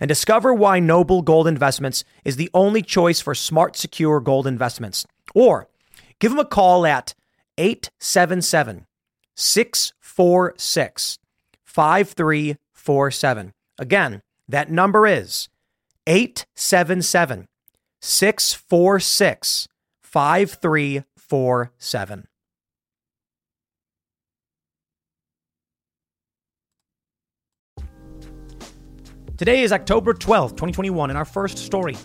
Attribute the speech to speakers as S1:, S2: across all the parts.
S1: and discover why Noble Gold Investments is the only choice for smart, secure gold investments. Or give them a call at 877 646 5347. Again, that number is 877 646 5347. Today is October 12th, 2021, and our first story.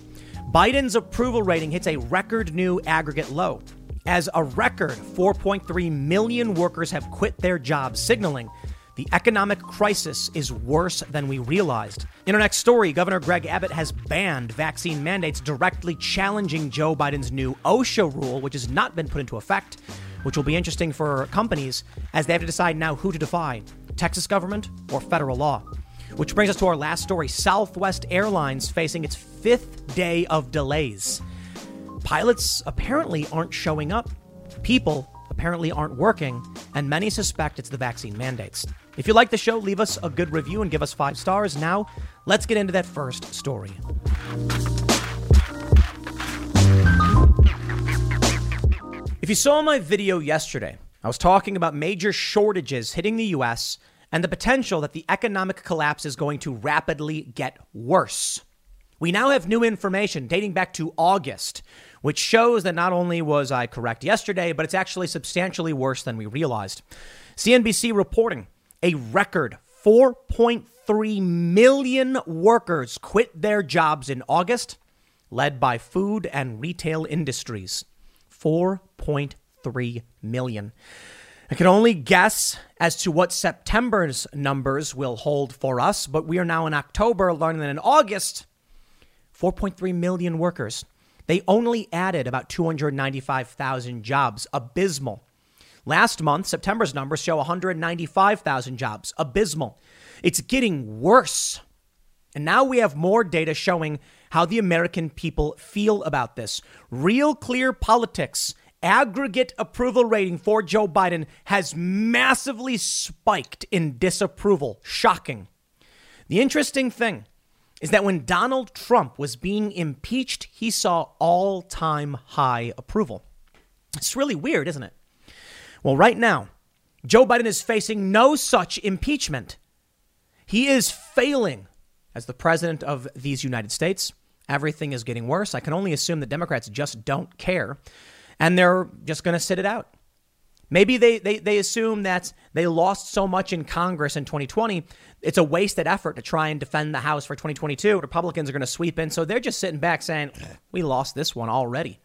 S1: Biden's approval rating hits a record new aggregate low as a record 4.3 million workers have quit their jobs, signaling the economic crisis is worse than we realized. In our next story, Governor Greg Abbott has banned vaccine mandates, directly challenging Joe Biden's new OSHA rule, which has not been put into effect, which will be interesting for companies as they have to decide now who to defy Texas government or federal law. Which brings us to our last story Southwest Airlines facing its fifth day of delays. Pilots apparently aren't showing up. People apparently aren't working, and many suspect it's the vaccine mandates. If you like the show, leave us a good review and give us five stars. Now, let's get into that first story. If you saw my video yesterday, I was talking about major shortages hitting the US and the potential that the economic collapse is going to rapidly get worse. We now have new information dating back to August, which shows that not only was I correct yesterday, but it's actually substantially worse than we realized. CNBC reporting a record 4.3 million workers quit their jobs in August, led by food and retail industries. 4.3 million. I can only guess as to what September's numbers will hold for us, but we are now in October, learning that in August, 4.3 million workers. They only added about 295,000 jobs. Abysmal. Last month, September's numbers show 195,000 jobs. Abysmal. It's getting worse. And now we have more data showing how the American people feel about this. Real clear politics aggregate approval rating for Joe Biden has massively spiked in disapproval. Shocking. The interesting thing is that when Donald Trump was being impeached, he saw all time high approval. It's really weird, isn't it? Well, right now, Joe Biden is facing no such impeachment. He is failing as the president of these United States. Everything is getting worse. I can only assume the Democrats just don't care and they're just going to sit it out. Maybe they, they, they assume that they lost so much in Congress in 2020, it's a wasted effort to try and defend the House for 2022. Republicans are going to sweep in. So they're just sitting back saying, we lost this one already.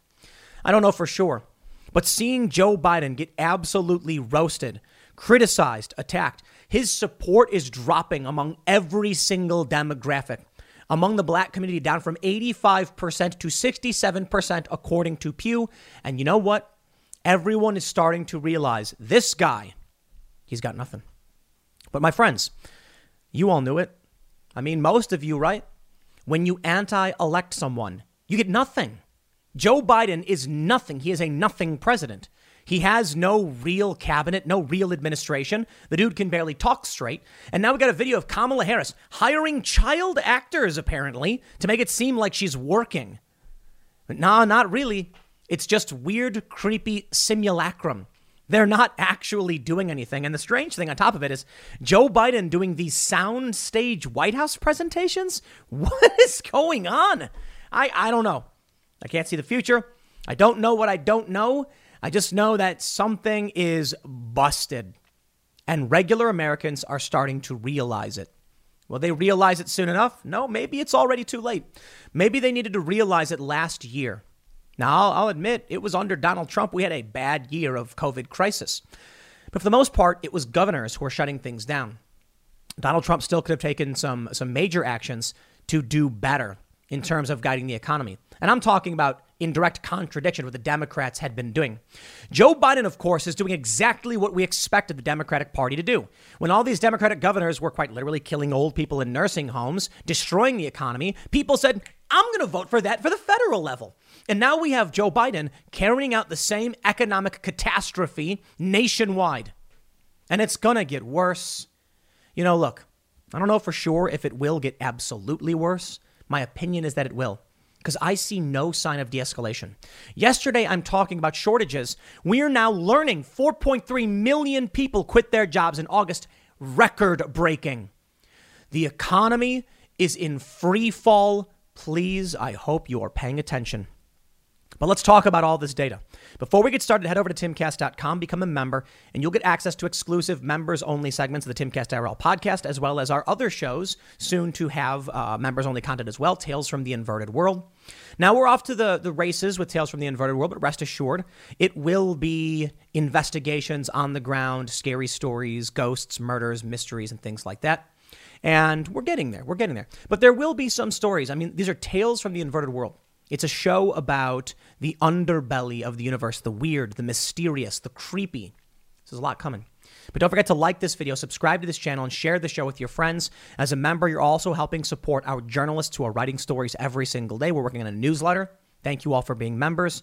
S1: I don't know for sure. But seeing Joe Biden get absolutely roasted, criticized, attacked, his support is dropping among every single demographic among the black community down from 85% to 67%, according to Pew. And you know what? Everyone is starting to realize this guy, he's got nothing. But my friends, you all knew it. I mean, most of you, right? When you anti elect someone, you get nothing. Joe Biden is nothing. He is a nothing president. He has no real cabinet, no real administration. The dude can barely talk straight. And now we got a video of Kamala Harris hiring child actors, apparently, to make it seem like she's working. But nah, not really. It's just weird, creepy simulacrum. They're not actually doing anything. And the strange thing on top of it is Joe Biden doing these sound stage White House presentations. What is going on? I, I don't know. I can't see the future. I don't know what I don't know. I just know that something is busted, and regular Americans are starting to realize it. Will they realize it soon enough? No, maybe it's already too late. Maybe they needed to realize it last year. Now, I'll, admit it was under Donald Trump we had a bad year of COVID crisis. But for the most part, it was governors who were shutting things down. Donald Trump still could have taken some, some major actions to do better in terms of guiding the economy. And I'm talking about in direct contradiction with what the Democrats had been doing. Joe Biden, of course, is doing exactly what we expected the Democratic Party to do. When all these Democratic governors were quite literally killing old people in nursing homes, destroying the economy, people said, I'm going to vote for that for the federal level. And now we have Joe Biden carrying out the same economic catastrophe nationwide. And it's going to get worse. You know, look, I don't know for sure if it will get absolutely worse. My opinion is that it will because I see no sign of de escalation. Yesterday, I'm talking about shortages. We are now learning 4.3 million people quit their jobs in August, record breaking. The economy is in free fall. Please, I hope you are paying attention. But let's talk about all this data. Before we get started, head over to timcast.com, become a member, and you'll get access to exclusive members only segments of the Timcast IRL podcast, as well as our other shows, soon to have uh, members only content as well Tales from the Inverted World. Now we're off to the, the races with Tales from the Inverted World, but rest assured, it will be investigations on the ground, scary stories, ghosts, murders, mysteries, and things like that. And we're getting there. We're getting there. But there will be some stories. I mean, these are tales from the inverted world. It's a show about the underbelly of the universe, the weird, the mysterious, the creepy. There's a lot coming. But don't forget to like this video, subscribe to this channel, and share the show with your friends. As a member, you're also helping support our journalists who are writing stories every single day. We're working on a newsletter. Thank you all for being members.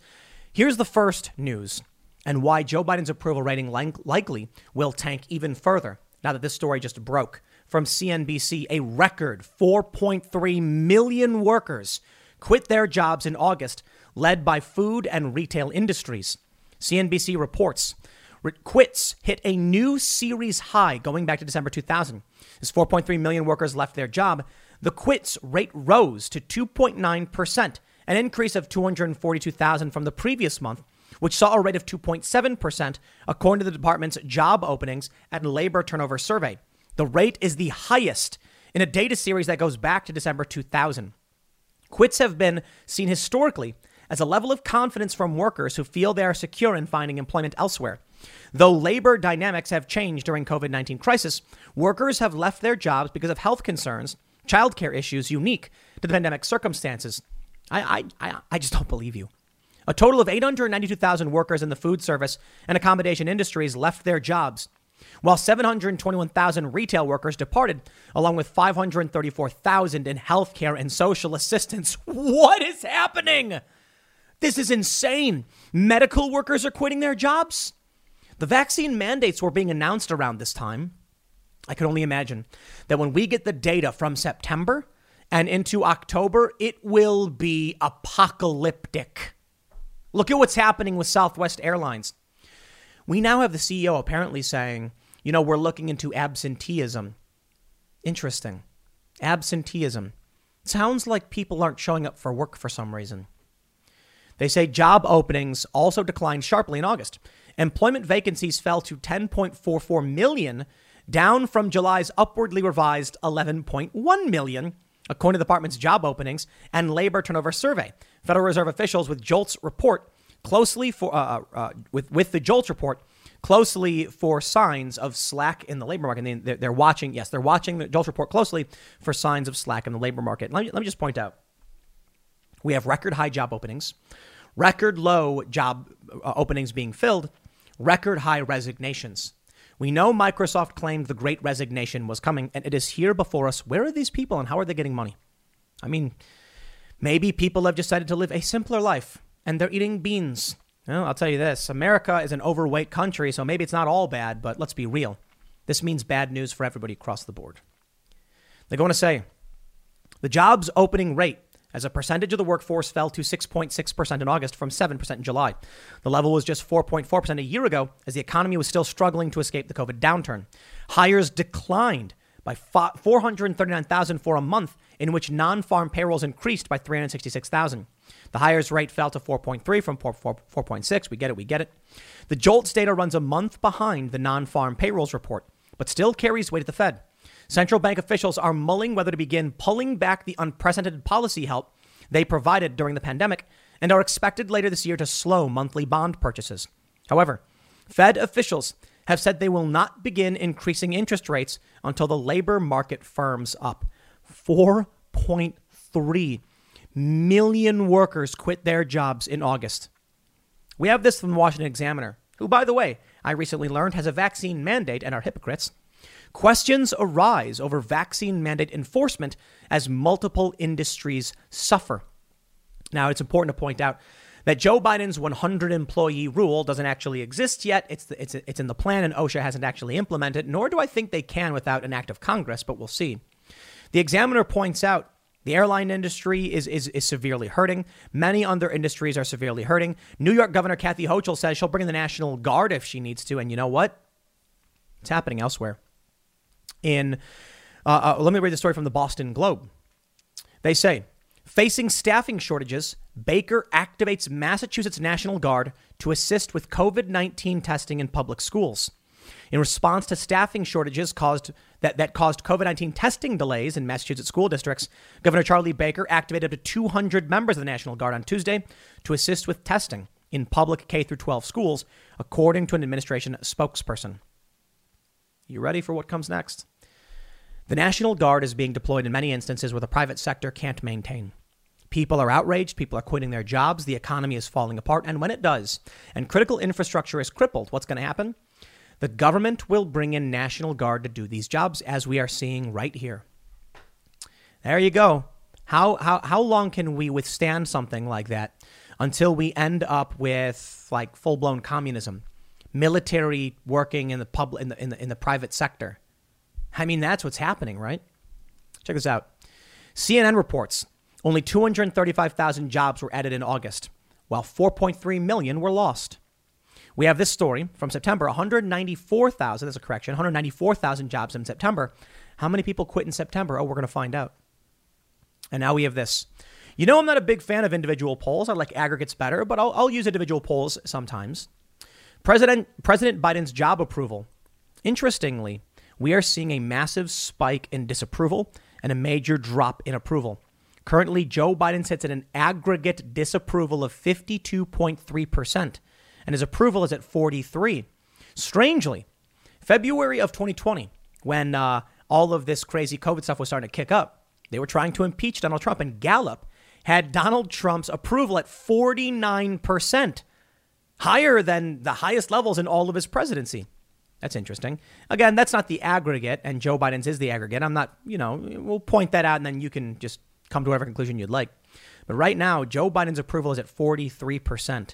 S1: Here's the first news and why Joe Biden's approval rating likely will tank even further now that this story just broke from CNBC. A record 4.3 million workers quit their jobs in August, led by food and retail industries. CNBC reports quits hit a new series high going back to December 2000. As 4.3 million workers left their job, the quits rate rose to 2.9%, an increase of 242,000 from the previous month, which saw a rate of 2.7%, according to the department's job openings and labor turnover survey. The rate is the highest in a data series that goes back to December 2000. Quits have been seen historically as a level of confidence from workers who feel they are secure in finding employment elsewhere. Though labor dynamics have changed during COVID-19 crisis, workers have left their jobs because of health concerns, childcare issues unique to the pandemic circumstances. I, I, I, I just don't believe you. A total of 892,000 workers in the food service and accommodation industries left their jobs while 721,000 retail workers departed, along with 534,000 in healthcare and social assistance. What is happening? This is insane. Medical workers are quitting their jobs. The vaccine mandates were being announced around this time. I can only imagine that when we get the data from September and into October, it will be apocalyptic. Look at what's happening with Southwest Airlines. We now have the CEO apparently saying, you know, we're looking into absenteeism. Interesting. Absenteeism. Sounds like people aren't showing up for work for some reason. They say job openings also declined sharply in August. Employment vacancies fell to 10.44 million, down from July's upwardly revised 11.1 million, according to the department's job openings and labor turnover survey. Federal Reserve officials with JOLTS report closely for uh, uh, with with the JOLTS report closely for signs of slack in the labor market. They, they're watching, yes, they're watching the JOLTS report closely for signs of slack in the labor market. Let me, let me just point out we have record high job openings, record low job uh, openings being filled, record high resignations. We know Microsoft claimed the great resignation was coming, and it is here before us. Where are these people and how are they getting money? I mean, maybe people have decided to live a simpler life and they're eating beans well, I'll tell you this America is an overweight country, so maybe it's not all bad, but let's be real. This means bad news for everybody across the board. They're going to say the jobs opening rate as a percentage of the workforce fell to 6.6% in August from 7% in July. The level was just 4.4% a year ago as the economy was still struggling to escape the COVID downturn. Hires declined by 439,000 for a month in which non-farm payrolls increased by 366,000. The hires rate fell to 4.3 from 4, 4, 4.6. We get it, we get it. The JOLTS data runs a month behind the non farm payrolls report, but still carries weight at the Fed. Central bank officials are mulling whether to begin pulling back the unprecedented policy help they provided during the pandemic and are expected later this year to slow monthly bond purchases. However, Fed officials have said they will not begin increasing interest rates until the labor market firms up. 4.3 million workers quit their jobs in August. We have this from the Washington Examiner, who, by the way, I recently learned has a vaccine mandate and are hypocrites. Questions arise over vaccine mandate enforcement as multiple industries suffer. Now, it's important to point out that Joe Biden's 100 employee rule doesn't actually exist yet. It's, the, it's, it's in the plan, and OSHA hasn't actually implemented, nor do I think they can without an act of Congress, but we'll see. The examiner points out the airline industry is, is, is severely hurting. Many other industries are severely hurting. New York Governor Kathy Hochul says she'll bring in the National Guard if she needs to. And you know what? It's happening elsewhere. In, uh, uh, let me read the story from the Boston Globe. They say, facing staffing shortages, Baker activates Massachusetts National Guard to assist with COVID 19 testing in public schools. In response to staffing shortages caused that, that caused COVID 19 testing delays in Massachusetts school districts, Governor Charlie Baker activated up to 200 members of the National Guard on Tuesday to assist with testing in public K 12 schools, according to an administration spokesperson. You ready for what comes next? The National Guard is being deployed in many instances where the private sector can't maintain. People are outraged, people are quitting their jobs, the economy is falling apart, and when it does, and critical infrastructure is crippled, what's going to happen? The government will bring in National Guard to do these jobs, as we are seeing right here. There you go. How, how, how long can we withstand something like that until we end up with like full blown communism, military working in the public in the, in the in the private sector? I mean, that's what's happening, right? Check this out. CNN reports only 235,000 jobs were added in August, while 4.3 million were lost. We have this story from September 194,000, that's a correction, 194,000 jobs in September. How many people quit in September? Oh, we're going to find out. And now we have this. You know, I'm not a big fan of individual polls. I like aggregates better, but I'll, I'll use individual polls sometimes. President, President Biden's job approval. Interestingly, we are seeing a massive spike in disapproval and a major drop in approval. Currently, Joe Biden sits at an aggregate disapproval of 52.3% and his approval is at 43. Strangely, February of 2020, when uh, all of this crazy COVID stuff was starting to kick up, they were trying to impeach Donald Trump, and Gallup had Donald Trump's approval at 49%, higher than the highest levels in all of his presidency. That's interesting. Again, that's not the aggregate, and Joe Biden's is the aggregate. I'm not, you know, we'll point that out, and then you can just come to whatever conclusion you'd like. But right now, Joe Biden's approval is at 43%.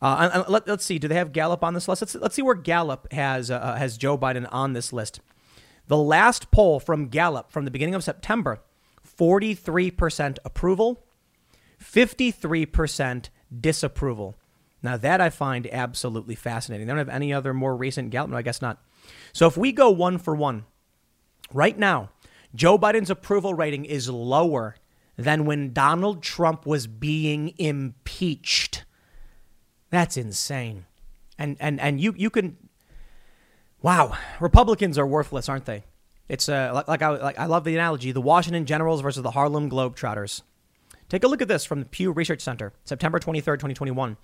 S1: Uh, let, us see. Do they have Gallup on this list? Let's, let's see where Gallup has uh, uh, has Joe Biden on this list. The last poll from Gallup from the beginning of September: forty-three percent approval, fifty-three percent disapproval. Now that I find absolutely fascinating. They don't have any other more recent Gallup. No, I guess not. So if we go one for one, right now, Joe Biden's approval rating is lower than when Donald Trump was being impeached. That's insane. And and and you you can Wow, Republicans are worthless, aren't they? It's uh, like, like I like I love the analogy: the Washington Generals versus the Harlem Globetrotters. Take a look at this from the Pew Research Center, September 23rd, 2021.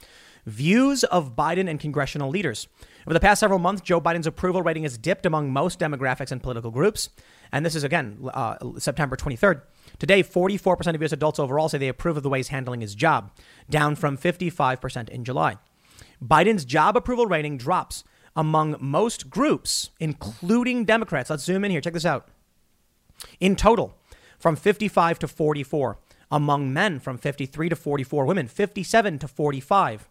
S1: Views of Biden and congressional leaders. Over the past several months, Joe Biden's approval rating has dipped among most demographics and political groups. And this is, again, uh, September 23rd. Today, 44% of U.S. adults overall say they approve of the way he's handling his job, down from 55% in July. Biden's job approval rating drops among most groups, including Democrats. Let's zoom in here. Check this out. In total, from 55 to 44. Among men, from 53 to 44. Women, 57 to 45.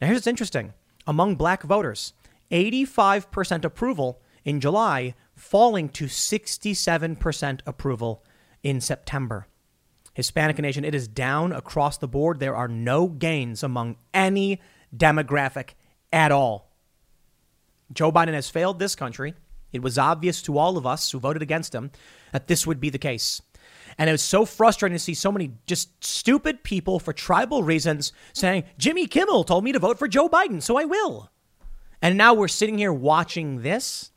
S1: Now, here's what's interesting. Among black voters, 85% approval in July, falling to 67% approval in September. Hispanic nation, it is down across the board. There are no gains among any demographic at all. Joe Biden has failed this country. It was obvious to all of us who voted against him that this would be the case. And it was so frustrating to see so many just stupid people for tribal reasons saying, Jimmy Kimmel told me to vote for Joe Biden, so I will. And now we're sitting here watching this.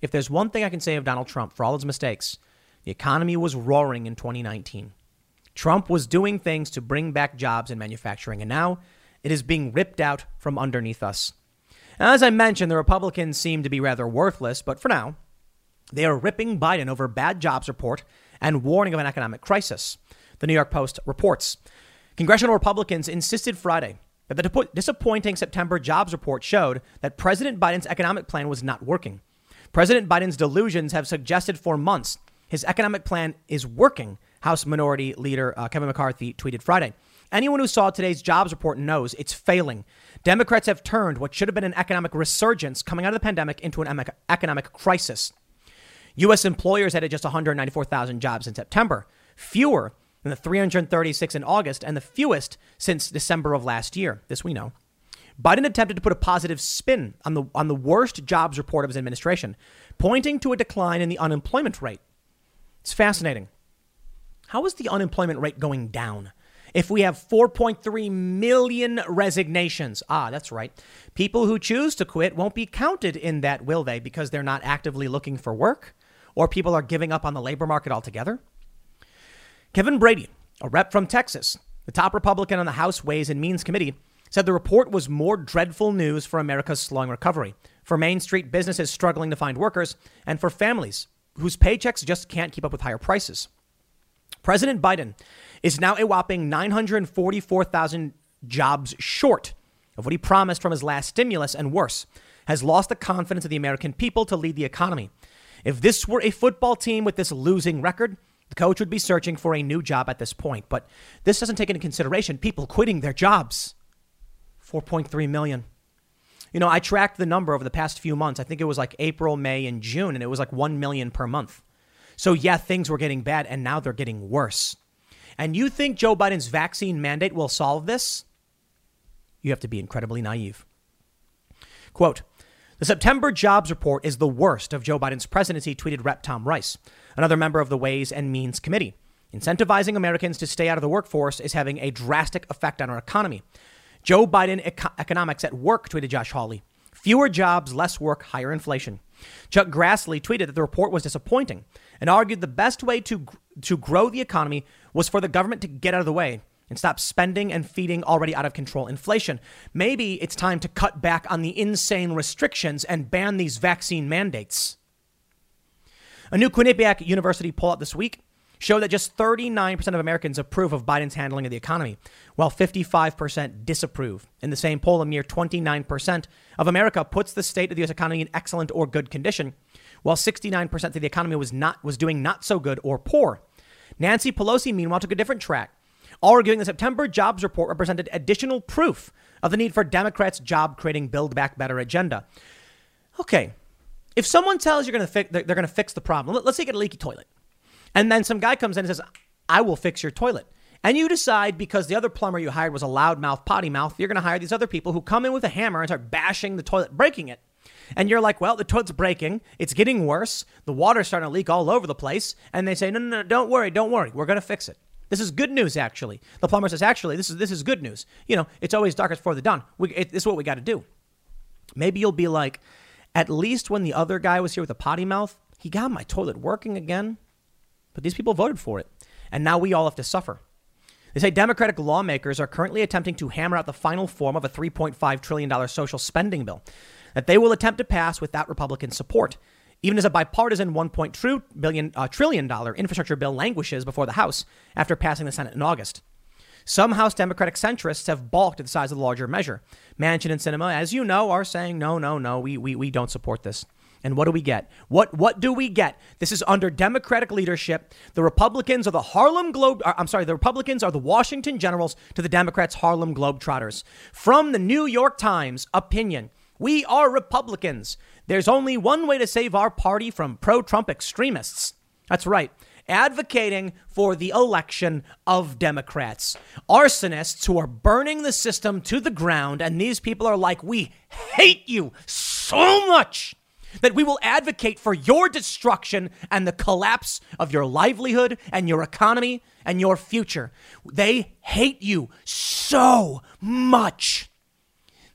S1: If there's one thing I can say of Donald Trump for all his mistakes, the economy was roaring in 2019. Trump was doing things to bring back jobs in manufacturing, and now it is being ripped out from underneath us. As I mentioned, the Republicans seem to be rather worthless, but for now, they are ripping Biden over bad jobs report and warning of an economic crisis. The New York Post reports. Congressional Republicans insisted Friday that the disappointing September jobs report showed that President Biden's economic plan was not working. President Biden's delusions have suggested for months his economic plan is working, House Minority Leader uh, Kevin McCarthy tweeted Friday. Anyone who saw today's jobs report knows it's failing. Democrats have turned what should have been an economic resurgence coming out of the pandemic into an economic crisis. U.S. employers added just 194,000 jobs in September, fewer than the 336 in August, and the fewest since December of last year. This we know. Biden attempted to put a positive spin on the, on the worst jobs report of his administration, pointing to a decline in the unemployment rate. It's fascinating. How is the unemployment rate going down? If we have 4.3 million resignations, ah, that's right. People who choose to quit won't be counted in that, will they? Because they're not actively looking for work or people are giving up on the labor market altogether? Kevin Brady, a rep from Texas, the top Republican on the House Ways and Means Committee, said the report was more dreadful news for America's slowing recovery, for Main Street businesses struggling to find workers, and for families whose paychecks just can't keep up with higher prices. President Biden is now a whopping 944,000 jobs short of what he promised from his last stimulus, and worse, has lost the confidence of the American people to lead the economy. If this were a football team with this losing record, the coach would be searching for a new job at this point. But this doesn't take into consideration people quitting their jobs. 4.3 million. You know, I tracked the number over the past few months. I think it was like April, May, and June, and it was like 1 million per month. So, yeah, things were getting bad, and now they're getting worse. And you think Joe Biden's vaccine mandate will solve this? You have to be incredibly naive. Quote The September jobs report is the worst of Joe Biden's presidency, tweeted Rep. Tom Rice, another member of the Ways and Means Committee. Incentivizing Americans to stay out of the workforce is having a drastic effect on our economy. Joe Biden eco- economics at work, tweeted Josh Hawley. Fewer jobs, less work, higher inflation. Chuck Grassley tweeted that the report was disappointing and argued the best way to, to grow the economy was for the government to get out of the way and stop spending and feeding already out of control inflation. Maybe it's time to cut back on the insane restrictions and ban these vaccine mandates. A new Quinnipiac University poll out this week show that just 39% of Americans approve of Biden's handling of the economy, while 55% disapprove. In the same poll, a mere 29% of America puts the state of the U.S. economy in excellent or good condition, while 69% of the economy was not was doing not so good or poor. Nancy Pelosi, meanwhile, took a different track, arguing the September jobs report represented additional proof of the need for Democrats' job-creating Build Back Better agenda. Okay, if someone tells you're going to they're going to fix the problem. Let's say get a leaky toilet. And then some guy comes in and says, I will fix your toilet. And you decide because the other plumber you hired was a loudmouth, potty mouth, you're going to hire these other people who come in with a hammer and start bashing the toilet, breaking it. And you're like, well, the toilet's breaking. It's getting worse. The water's starting to leak all over the place. And they say, no, no, no, don't worry, don't worry. We're going to fix it. This is good news, actually. The plumber says, actually, this is this is good news. You know, it's always darkest before the dawn. We, it, this is what we got to do. Maybe you'll be like, at least when the other guy was here with a potty mouth, he got my toilet working again. But these people voted for it. And now we all have to suffer. They say Democratic lawmakers are currently attempting to hammer out the final form of a $3.5 trillion social spending bill that they will attempt to pass without Republican support, even as a bipartisan 1.2 billion, uh, trillion dollar infrastructure bill languishes before the House after passing the Senate in August. Some House Democratic centrists have balked at the size of the larger measure. Manchin and Sinema, as you know, are saying, no, no, no, we, we, we don't support this. And what do we get? What what do we get? This is under Democratic leadership. The Republicans are the Harlem Globe. Uh, I'm sorry, the Republicans are the Washington Generals to the Democrats' Harlem Globetrotters. From the New York Times, opinion: We are Republicans. There's only one way to save our party from pro-Trump extremists. That's right. Advocating for the election of Democrats. Arsonists who are burning the system to the ground, and these people are like, we hate you so much that we will advocate for your destruction and the collapse of your livelihood and your economy and your future. They hate you so much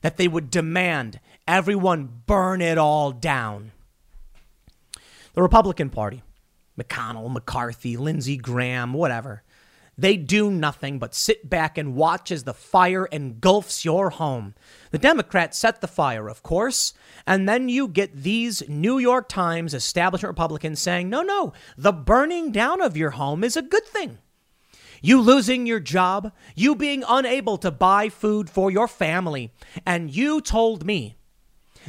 S1: that they would demand everyone burn it all down. The Republican Party, McConnell, McCarthy, Lindsey Graham, whatever, they do nothing but sit back and watch as the fire engulfs your home. The Democrats set the fire, of course, and then you get these New York Times establishment Republicans saying, no, no, the burning down of your home is a good thing. You losing your job, you being unable to buy food for your family, and you told me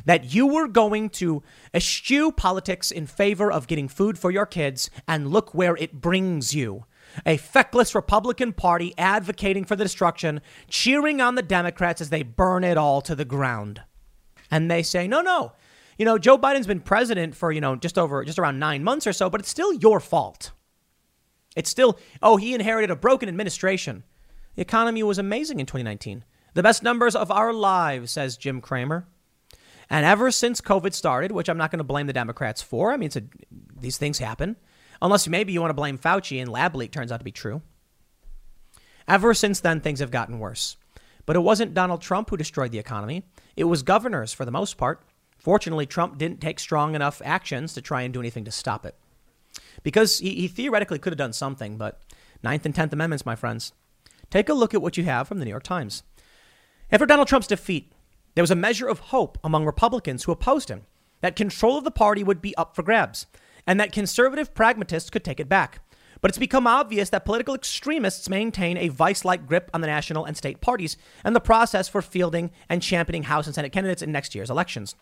S1: that you were going to eschew politics in favor of getting food for your kids, and look where it brings you a feckless Republican Party advocating for the destruction, cheering on the Democrats as they burn it all to the ground. And they say, no, no. You know, Joe Biden's been president for, you know, just over, just around nine months or so, but it's still your fault. It's still, oh, he inherited a broken administration. The economy was amazing in 2019. The best numbers of our lives, says Jim Cramer. And ever since COVID started, which I'm not going to blame the Democrats for, I mean, a, these things happen. Unless maybe you want to blame Fauci and lab leak turns out to be true. Ever since then, things have gotten worse. But it wasn't Donald Trump who destroyed the economy, it was governors for the most part. Fortunately, Trump didn't take strong enough actions to try and do anything to stop it. Because he, he theoretically could have done something, but Ninth and Tenth Amendments, my friends. Take a look at what you have from the New York Times. After Donald Trump's defeat, there was a measure of hope among Republicans who opposed him that control of the party would be up for grabs and that conservative pragmatists could take it back. But it's become obvious that political extremists maintain a vice like grip on the national and state parties and the process for fielding and championing House and Senate candidates in next year's elections.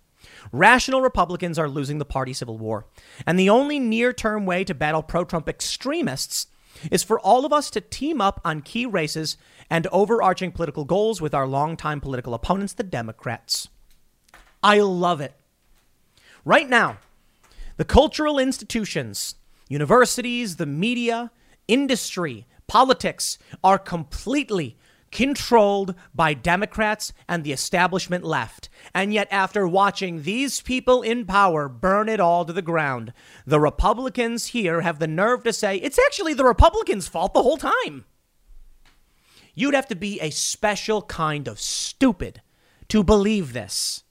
S1: Rational Republicans are losing the party civil war. And the only near term way to battle pro Trump extremists is for all of us to team up on key races and overarching political goals with our longtime political opponents, the Democrats. I love it. Right now, the cultural institutions, universities, the media, industry, politics are completely controlled by Democrats and the establishment left. And yet, after watching these people in power burn it all to the ground, the Republicans here have the nerve to say it's actually the Republicans' fault the whole time. You'd have to be a special kind of stupid to believe this.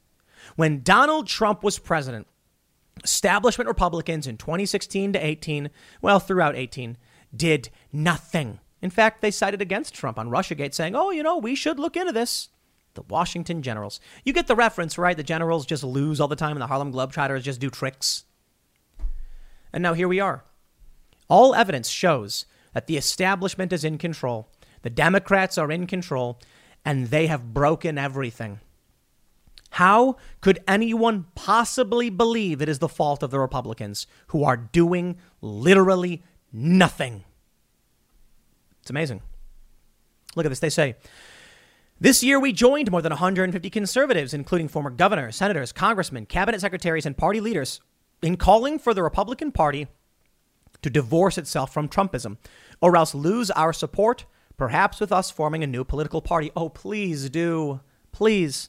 S1: When Donald Trump was president, establishment Republicans in 2016 to 18, well, throughout 18, did nothing. In fact, they sided against Trump on Russiagate, saying, oh, you know, we should look into this. The Washington Generals. You get the reference, right? The Generals just lose all the time, and the Harlem Globetrotters just do tricks. And now here we are. All evidence shows that the establishment is in control, the Democrats are in control, and they have broken everything. How could anyone possibly believe it is the fault of the Republicans who are doing literally nothing? It's amazing. Look at this. They say, this year, we joined more than 150 conservatives, including former governors, senators, congressmen, cabinet secretaries, and party leaders, in calling for the Republican Party to divorce itself from Trumpism, or else lose our support, perhaps with us forming a new political party. Oh, please do. Please.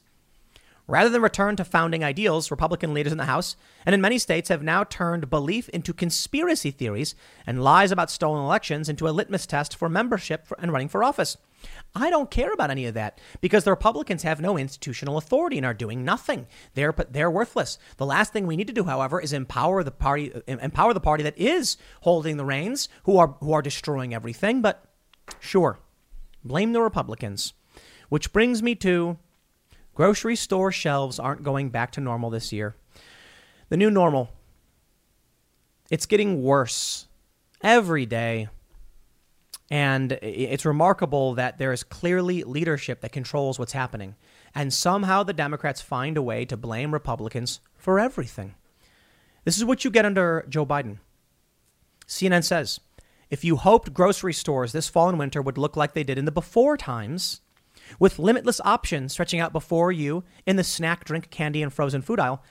S1: Rather than return to founding ideals, Republican leaders in the House and in many states have now turned belief into conspiracy theories and lies about stolen elections into a litmus test for membership and running for office. I don't care about any of that because the Republicans have no institutional authority and are doing nothing. They're they're worthless. The last thing we need to do, however, is empower the party empower the party that is holding the reins, who are who are destroying everything. But sure, blame the Republicans. Which brings me to grocery store shelves aren't going back to normal this year. The new normal. It's getting worse every day. And it's remarkable that there is clearly leadership that controls what's happening. And somehow the Democrats find a way to blame Republicans for everything. This is what you get under Joe Biden. CNN says if you hoped grocery stores this fall and winter would look like they did in the before times, with limitless options stretching out before you in the snack, drink, candy, and frozen food aisle,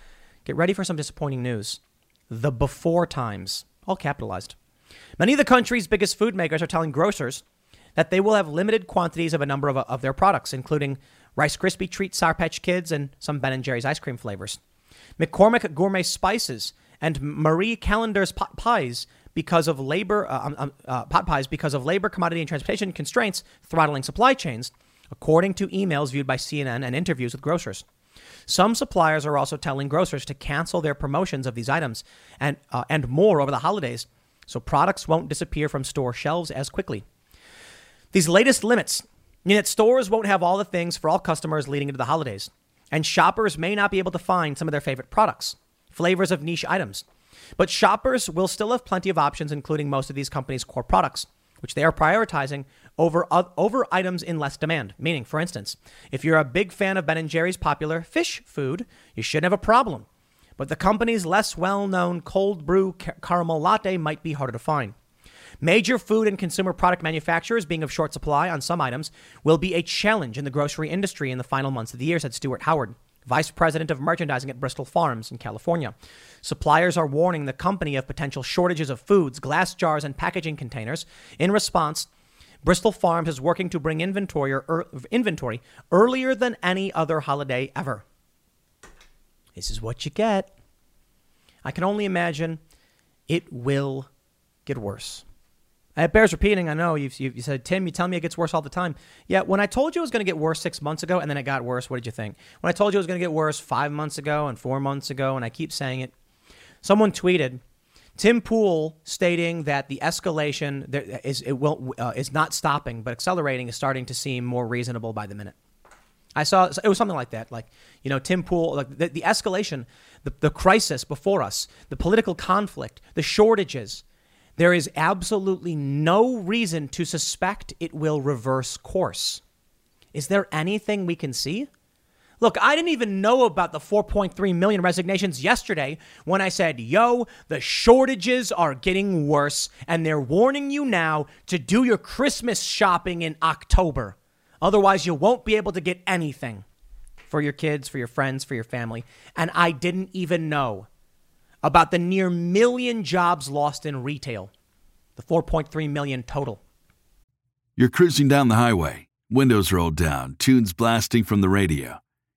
S1: get ready for some disappointing news. The before times, all capitalized. Many of the country's biggest food makers are telling grocers that they will have limited quantities of a number of, of their products, including Rice Krispie treats, Sour Patch Kids, and some Ben & Jerry's ice cream flavors. McCormick Gourmet Spices and Marie Callender's pot pies because of labor uh, um, um, uh, pot pies because of labor, commodity, and transportation constraints throttling supply chains, according to emails viewed by CNN and interviews with grocers. Some suppliers are also telling grocers to cancel their promotions of these items and uh, and more over the holidays so products won't disappear from store shelves as quickly. These latest limits mean that stores won't have all the things for all customers leading into the holidays, and shoppers may not be able to find some of their favorite products, flavors of niche items. But shoppers will still have plenty of options, including most of these companies' core products, which they are prioritizing over, over items in less demand. Meaning, for instance, if you're a big fan of Ben & Jerry's popular fish food, you shouldn't have a problem but the company's less well known cold brew caramel latte might be harder to find. Major food and consumer product manufacturers being of short supply on some items will be a challenge in the grocery industry in the final months of the year, said Stuart Howard, vice president of merchandising at Bristol Farms in California. Suppliers are warning the company of potential shortages of foods, glass jars, and packaging containers. In response, Bristol Farms is working to bring inventory, er, inventory earlier than any other holiday ever. This is what you get. I can only imagine it will get worse. It bears repeating. I know you've, you said, Tim, you tell me it gets worse all the time. Yeah, when I told you it was going to get worse six months ago and then it got worse, what did you think? When I told you it was going to get worse five months ago and four months ago, and I keep saying it, someone tweeted, Tim Pool stating that the escalation is it will uh, is not stopping but accelerating is starting to seem more reasonable by the minute. I saw it was something like that. Like, you know, Tim Pool, like the, the escalation, the, the crisis before us, the political conflict, the shortages. There is absolutely no reason to suspect it will reverse course. Is there anything we can see? Look, I didn't even know about the 4.3 million resignations yesterday when I said, yo, the shortages are getting worse, and they're warning you now to do your Christmas shopping in October. Otherwise, you won't be able to get anything for your kids, for your friends, for your family. And I didn't even know about the near million jobs lost in retail, the 4.3 million total.
S2: You're cruising down the highway, windows rolled down, tunes blasting from the radio.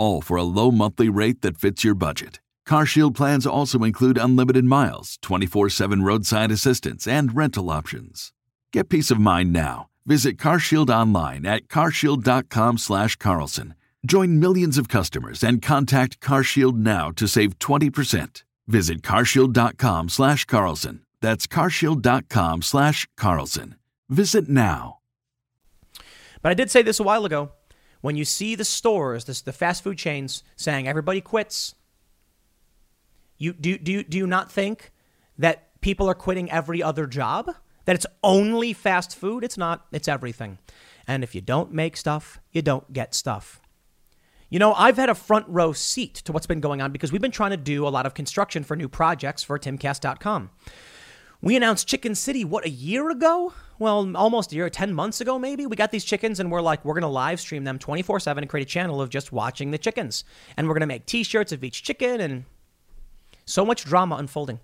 S2: all for a low monthly rate that fits your budget. CarShield plans also include unlimited miles, 24/7 roadside assistance, and rental options. Get peace of mind now Visit CarShield online at carshield.com slash Carlson. Join millions of customers and contact CarShield now to save 20%. Visit carshield.com slash Carlson. That's carshield.com slash Carlson. Visit now.
S1: But I did say this a while ago. When you see the stores, this, the fast food chains saying everybody quits, you do do do you not think that people are quitting every other job? that it's only fast food. It's not, it's everything. And if you don't make stuff, you don't get stuff. You know, I've had a front row seat to what's been going on because we've been trying to do a lot of construction for new projects for timcast.com. We announced Chicken City, what, a year ago? Well, almost a year, 10 months ago, maybe. We got these chickens and we're like, we're going to live stream them 24 7 and create a channel of just watching the chickens. And we're going to make t shirts of each chicken and so much drama unfolding.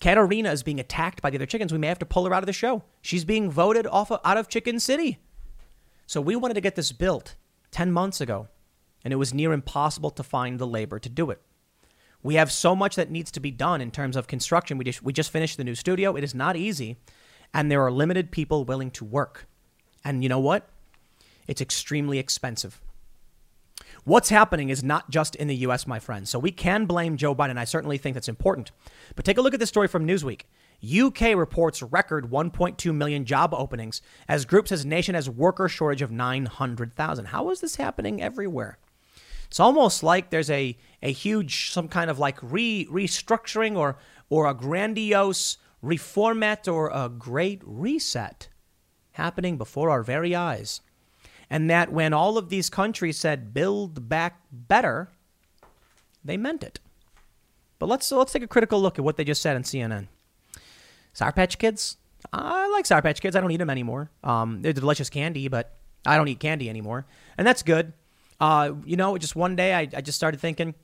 S1: Katarina is being attacked by the other chickens. We may have to pull her out of the show. She's being voted off of, out of Chicken City. So we wanted to get this built 10 months ago, and it was near impossible to find the labor to do it. We have so much that needs to be done in terms of construction. We just, we just finished the new studio. It is not easy, and there are limited people willing to work. And you know what? It's extremely expensive. What's happening is not just in the US, my friends. So we can blame Joe Biden. I certainly think that's important. But take a look at this story from Newsweek. UK reports record 1.2 million job openings as group says nation has worker shortage of 900,000. How is this happening everywhere? It's almost like there's a, a huge, some kind of like re, restructuring or, or a grandiose reformat or a great reset happening before our very eyes. And that when all of these countries said build back better, they meant it. But let's, let's take a critical look at what they just said on CNN. Sour Patch Kids? I like Sour Patch Kids. I don't eat them anymore. Um, they're delicious candy, but I don't eat candy anymore. And that's good. Uh, you know, just one day I, I just started thinking,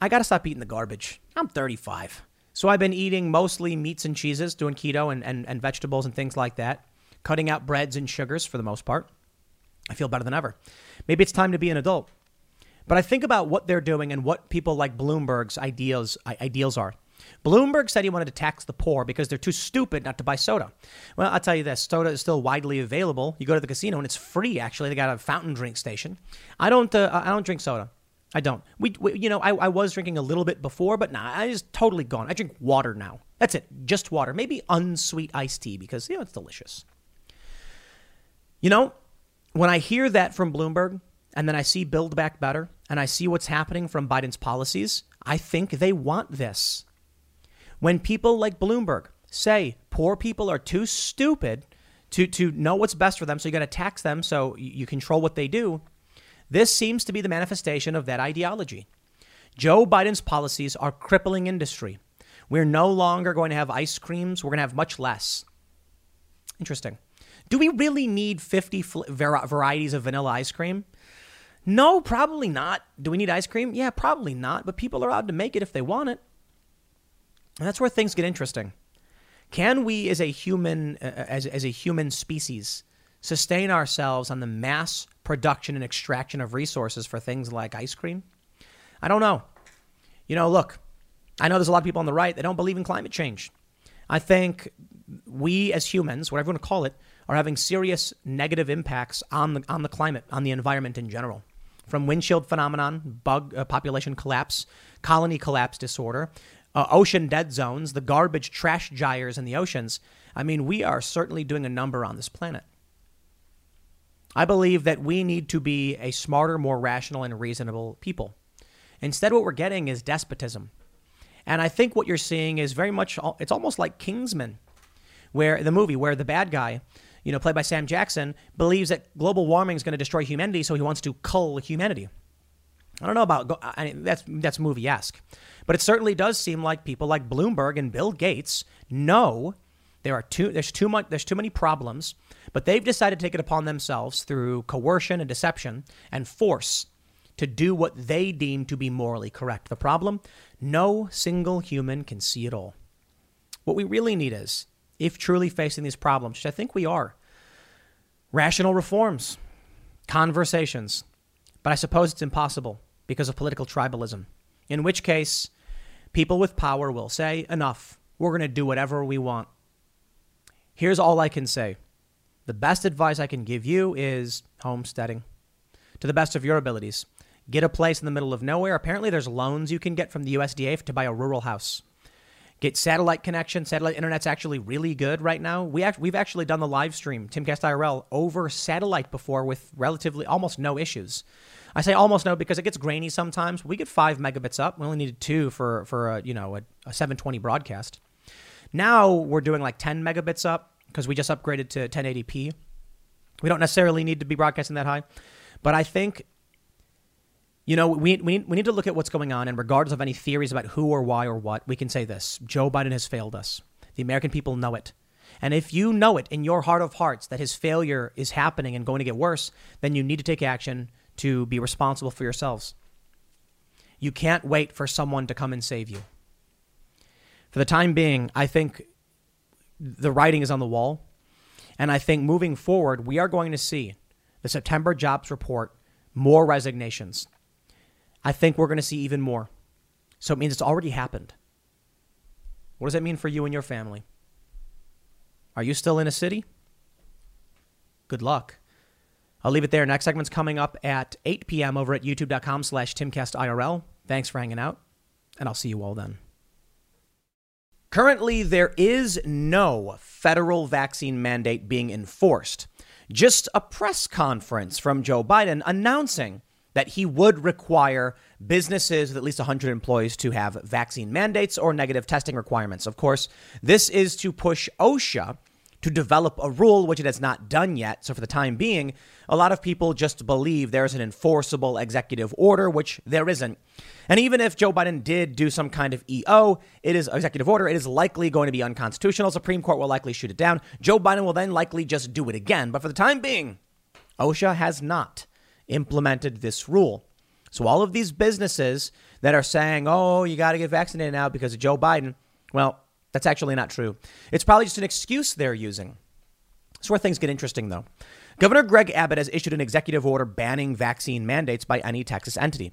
S1: I got to stop eating the garbage. I'm 35. So I've been eating mostly meats and cheeses, doing keto and, and, and vegetables and things like that, cutting out breads and sugars for the most part. I feel better than ever. Maybe it's time to be an adult. But I think about what they're doing and what people like Bloomberg's ideals ideals are. Bloomberg said he wanted to tax the poor because they're too stupid not to buy soda. Well, I'll tell you this soda is still widely available. You go to the casino and it's free, actually. They got a fountain drink station. I don't, uh, I don't drink soda. I don't. We, we you know, I, I was drinking a little bit before, but nah, I just totally gone. I drink water now. That's it. Just water. Maybe unsweet iced tea because, you know, it's delicious. You know, when I hear that from Bloomberg and then I see Build Back Better and I see what's happening from Biden's policies, I think they want this. When people like Bloomberg say poor people are too stupid to, to know what's best for them, so you got to tax them so you control what they do, this seems to be the manifestation of that ideology. Joe Biden's policies are crippling industry. We're no longer going to have ice creams, we're going to have much less. Interesting. Do we really need 50 fl- var- varieties of vanilla ice cream? No, probably not. Do we need ice cream? Yeah, probably not, but people are allowed to make it if they want it. And that's where things get interesting. Can we, as a human, uh, as, as a human species, sustain ourselves on the mass production and extraction of resources for things like ice cream? I don't know. You know, look, I know there's a lot of people on the right that don't believe in climate change. I think we as humans, whatever you want to call it, are having serious negative impacts on the on the climate, on the environment in general. From windshield phenomenon, bug uh, population collapse, colony collapse disorder, uh, ocean dead zones, the garbage trash gyres in the oceans. I mean, we are certainly doing a number on this planet. I believe that we need to be a smarter, more rational, and reasonable people. Instead, what we're getting is despotism. And I think what you're seeing is very much, it's almost like Kingsman, where the movie, where the bad guy, you know, played by Sam Jackson, believes that global warming is going to destroy humanity, so he wants to cull humanity. I don't know about I mean, that's that's movie esque, but it certainly does seem like people like Bloomberg and Bill Gates know there are too there's too much there's too many problems, but they've decided to take it upon themselves through coercion and deception and force to do what they deem to be morally correct. The problem: no single human can see it all. What we really need is, if truly facing these problems, which I think we are, rational reforms, conversations. But I suppose it's impossible because of political tribalism, in which case, people with power will say, enough, we're going to do whatever we want. Here's all I can say the best advice I can give you is homesteading to the best of your abilities. Get a place in the middle of nowhere. Apparently, there's loans you can get from the USDA to buy a rural house. Get satellite connection. Satellite internet's actually really good right now. We act, we've actually done the live stream, Timcast IRL, over satellite before with relatively almost no issues. I say almost no because it gets grainy sometimes. We get five megabits up. We only needed two for for a, you know a, a 720 broadcast. Now we're doing like 10 megabits up because we just upgraded to 1080p. We don't necessarily need to be broadcasting that high, but I think You know, we, we, we need to look at what's going on, and regardless of any theories about who or why or what, we can say this Joe Biden has failed us. The American people know it. And if you know it in your heart of hearts that his failure is happening and going to get worse, then you need to take action to be responsible for yourselves. You can't wait for someone to come and save you. For the time being, I think the writing is on the wall. And I think moving forward, we are going to see the September jobs report more resignations. I think we're going to see even more. So it means it's already happened. What does that mean for you and your family? Are you still in a city? Good luck. I'll leave it there. Next segment's coming up at 8 p.m. over at youtube.com slash timcastirl. Thanks for hanging out, and I'll see you all then. Currently, there is no federal vaccine mandate being enforced. Just a press conference from Joe Biden announcing that he would require businesses with at least 100 employees to have vaccine mandates or negative testing requirements. Of course, this is to push OSHA to develop a rule, which it has not done yet. So, for the time being, a lot of people just believe there's an enforceable executive order, which there isn't. And even if Joe Biden did do some kind of EO, it is executive order, it is likely going to be unconstitutional. Supreme Court will likely shoot it down. Joe Biden will then likely just do it again. But for the time being, OSHA has not implemented this rule. So all of these businesses that are saying, "Oh, you got to get vaccinated now because of Joe Biden," well, that's actually not true. It's probably just an excuse they're using. That's where things get interesting, though. Governor Greg Abbott has issued an executive order banning vaccine mandates by any Texas entity.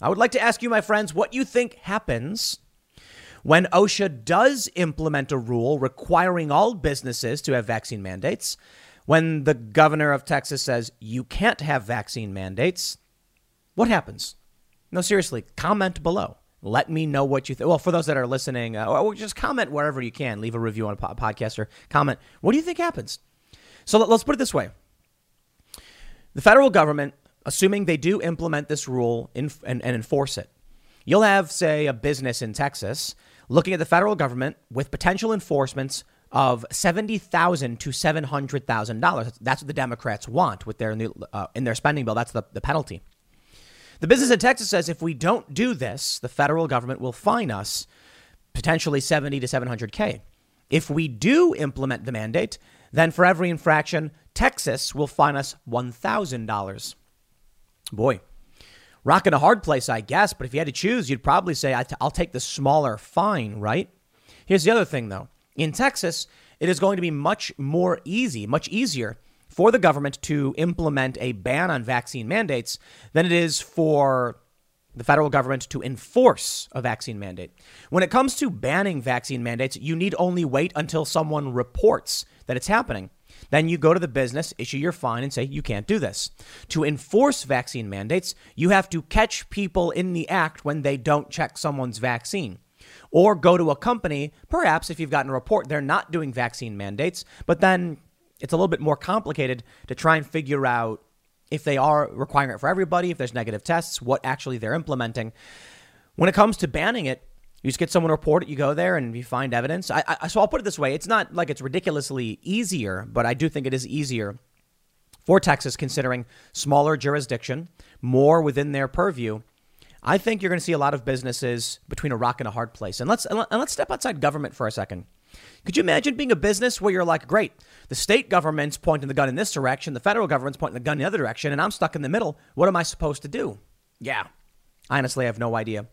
S1: I would like to ask you, my friends, what you think happens when OSHA does implement a rule requiring all businesses to have vaccine mandates when the governor of Texas says you can't have vaccine mandates, what happens? No, seriously, comment below. Let me know what you think. Well, for those that are listening, uh, or just comment wherever you can. Leave a review on a po- podcast or comment. What do you think happens? So let, let's put it this way the federal government, assuming they do implement this rule in, and, and enforce it, you'll have, say, a business in Texas looking at the federal government with potential enforcements of seventy thousand to seven hundred thousand dollars. That's what the Democrats want with their new, uh, in their spending bill. That's the, the penalty. The business in Texas says if we don't do this, the federal government will fine us potentially seventy to seven hundred k. If we do implement the mandate, then for every infraction, Texas will fine us one thousand dollars. Boy, rocking a hard place, I guess. But if you had to choose, you'd probably say I'll take the smaller fine, right? Here's the other thing, though. In Texas, it is going to be much more easy, much easier for the government to implement a ban on vaccine mandates than it is for the federal government to enforce a vaccine mandate. When it comes to banning vaccine mandates, you need only wait until someone reports that it's happening. Then you go to the business, issue your fine, and say, you can't do this. To enforce vaccine mandates, you have to catch people in the act when they don't check someone's vaccine or go to a company, perhaps if you've gotten a report they're not doing vaccine mandates, but then it's a little bit more complicated to try and figure out if they are requiring it for everybody, if there's negative tests, what actually they're implementing. When it comes to banning it, you just get someone to report it, you go there and you find evidence. I, I, so I'll put it this way it's not like it's ridiculously easier, but I do think it is easier for Texas considering smaller jurisdiction, more within their purview I think you're going to see a lot of businesses between a rock and a hard place. And let's and let's step outside government for a second. Could you imagine being a business where you're like, great, the state government's pointing the gun in this direction, the federal government's pointing the gun in the other direction, and I'm stuck in the middle. What am I supposed to do? Yeah, honestly, I have no idea.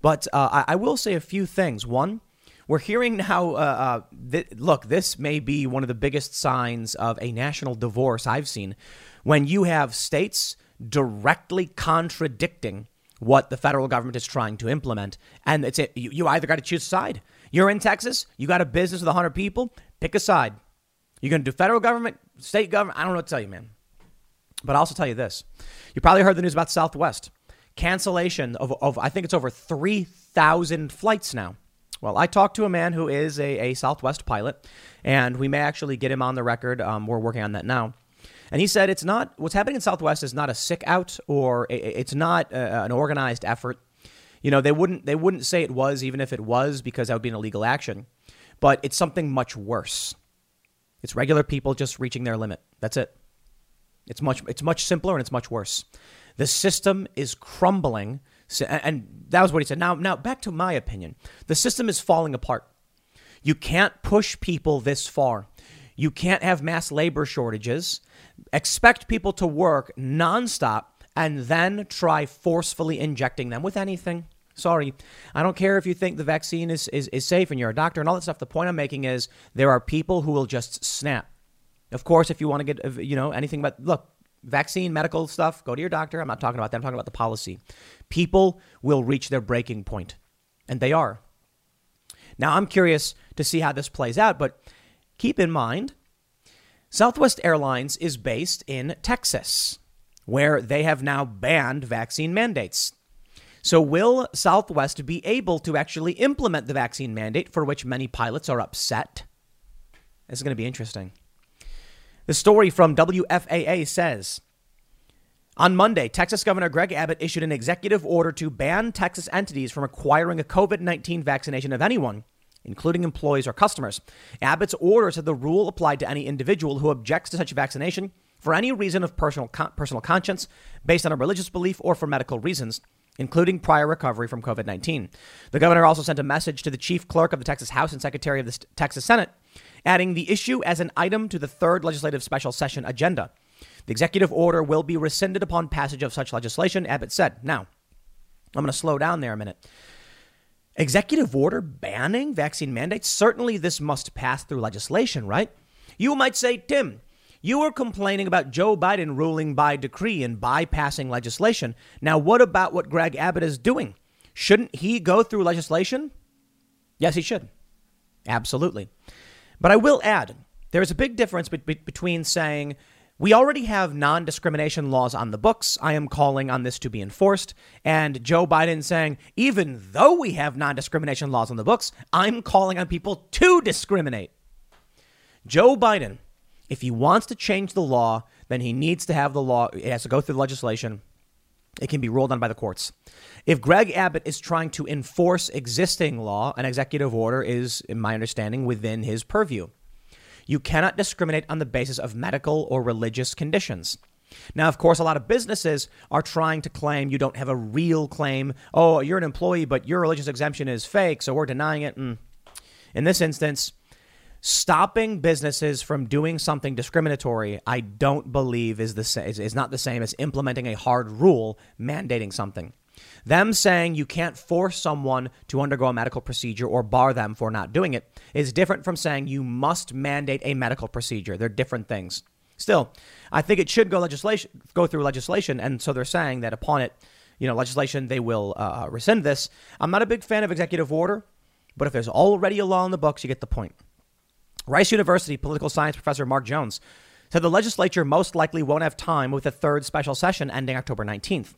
S1: But uh, I, I, will say a few things. One, we're hearing now. Uh, uh, th- look, this may be one of the biggest signs of a national divorce I've seen. When you have states directly contradicting what the federal government is trying to implement. And it's it. You, you either got to choose a side. You're in Texas, you got a business with 100 people, pick a side. You're going to do federal government, state government. I don't know what to tell you, man. But I'll also tell you this. You probably heard the news about Southwest. Cancellation of, of I think it's over 3,000 flights now. Well, I talked to a man who is a, a Southwest pilot, and we may actually get him on the record. Um, we're working on that now. And he said it's not what's happening in Southwest is not a sick out or it's not a, an organized effort. You know, they wouldn't they wouldn't say it was even if it was because that would be an illegal action. But it's something much worse. It's regular people just reaching their limit. That's it. It's much it's much simpler and it's much worse. The system is crumbling, and that was what he said. Now, now back to my opinion. The system is falling apart. You can't push people this far. You can't have mass labor shortages, expect people to work nonstop, and then try forcefully injecting them with anything. Sorry. I don't care if you think the vaccine is, is, is safe and you're a doctor and all that stuff. The point I'm making is there are people who will just snap. Of course, if you want to get, you know, anything but, look, vaccine, medical stuff, go to your doctor. I'm not talking about that. I'm talking about the policy. People will reach their breaking point, and they are. Now, I'm curious to see how this plays out, but keep in mind Southwest Airlines is based in Texas, where they have now banned vaccine mandates. So, will Southwest be able to actually implement the vaccine mandate for which many pilots are upset? This is going to be interesting. The story from WFAA says on Monday, Texas Governor Greg Abbott issued an executive order to ban Texas entities from acquiring a COVID 19 vaccination of anyone, including employees or customers. Abbott's order said the rule applied to any individual who objects to such vaccination for any reason of personal, personal conscience, based on a religious belief, or for medical reasons including prior recovery from COVID 19. The governor also sent a message to the chief clerk of the Texas House and secretary of the Texas Senate, adding the issue as an item to the third legislative special session agenda. The executive order will be rescinded upon passage of such legislation, Abbott said. Now, I'm going to slow down there a minute. Executive order banning vaccine mandates? Certainly, this must pass through legislation, right? You might say, Tim, you were complaining about Joe Biden ruling by decree and bypassing legislation. Now, what about what Greg Abbott is doing? Shouldn't he go through legislation? Yes, he should. Absolutely. But I will add there is a big difference be- be- between saying, we already have non discrimination laws on the books. I am calling on this to be enforced. And Joe Biden saying, even though we have non discrimination laws on the books, I'm calling on people to discriminate. Joe Biden if he wants to change the law, then he needs to have the law, it has to go through legislation. It can be ruled on by the courts. If Greg Abbott is trying to enforce existing law, an executive order is, in my understanding, within his purview. You cannot discriminate on the basis of medical or religious conditions. Now, of course, a lot of businesses are trying to claim you don't have a real claim. Oh, you're an employee, but your religious exemption is fake, so we're denying it. And in this instance, stopping businesses from doing something discriminatory, I don't believe is the sa- is, not the same as implementing a hard rule mandating something. Them saying you can't force someone to undergo a medical procedure or bar them for not doing it is different from saying you must mandate a medical procedure. They're different things. Still, I think it should go legislation go through legislation, and so they're saying that upon it, you know, legislation they will uh, rescind this. I'm not a big fan of executive order, but if there's already a law in the books, you get the point. Rice University political science professor Mark Jones said the legislature most likely won't have time with the third special session ending October 19th.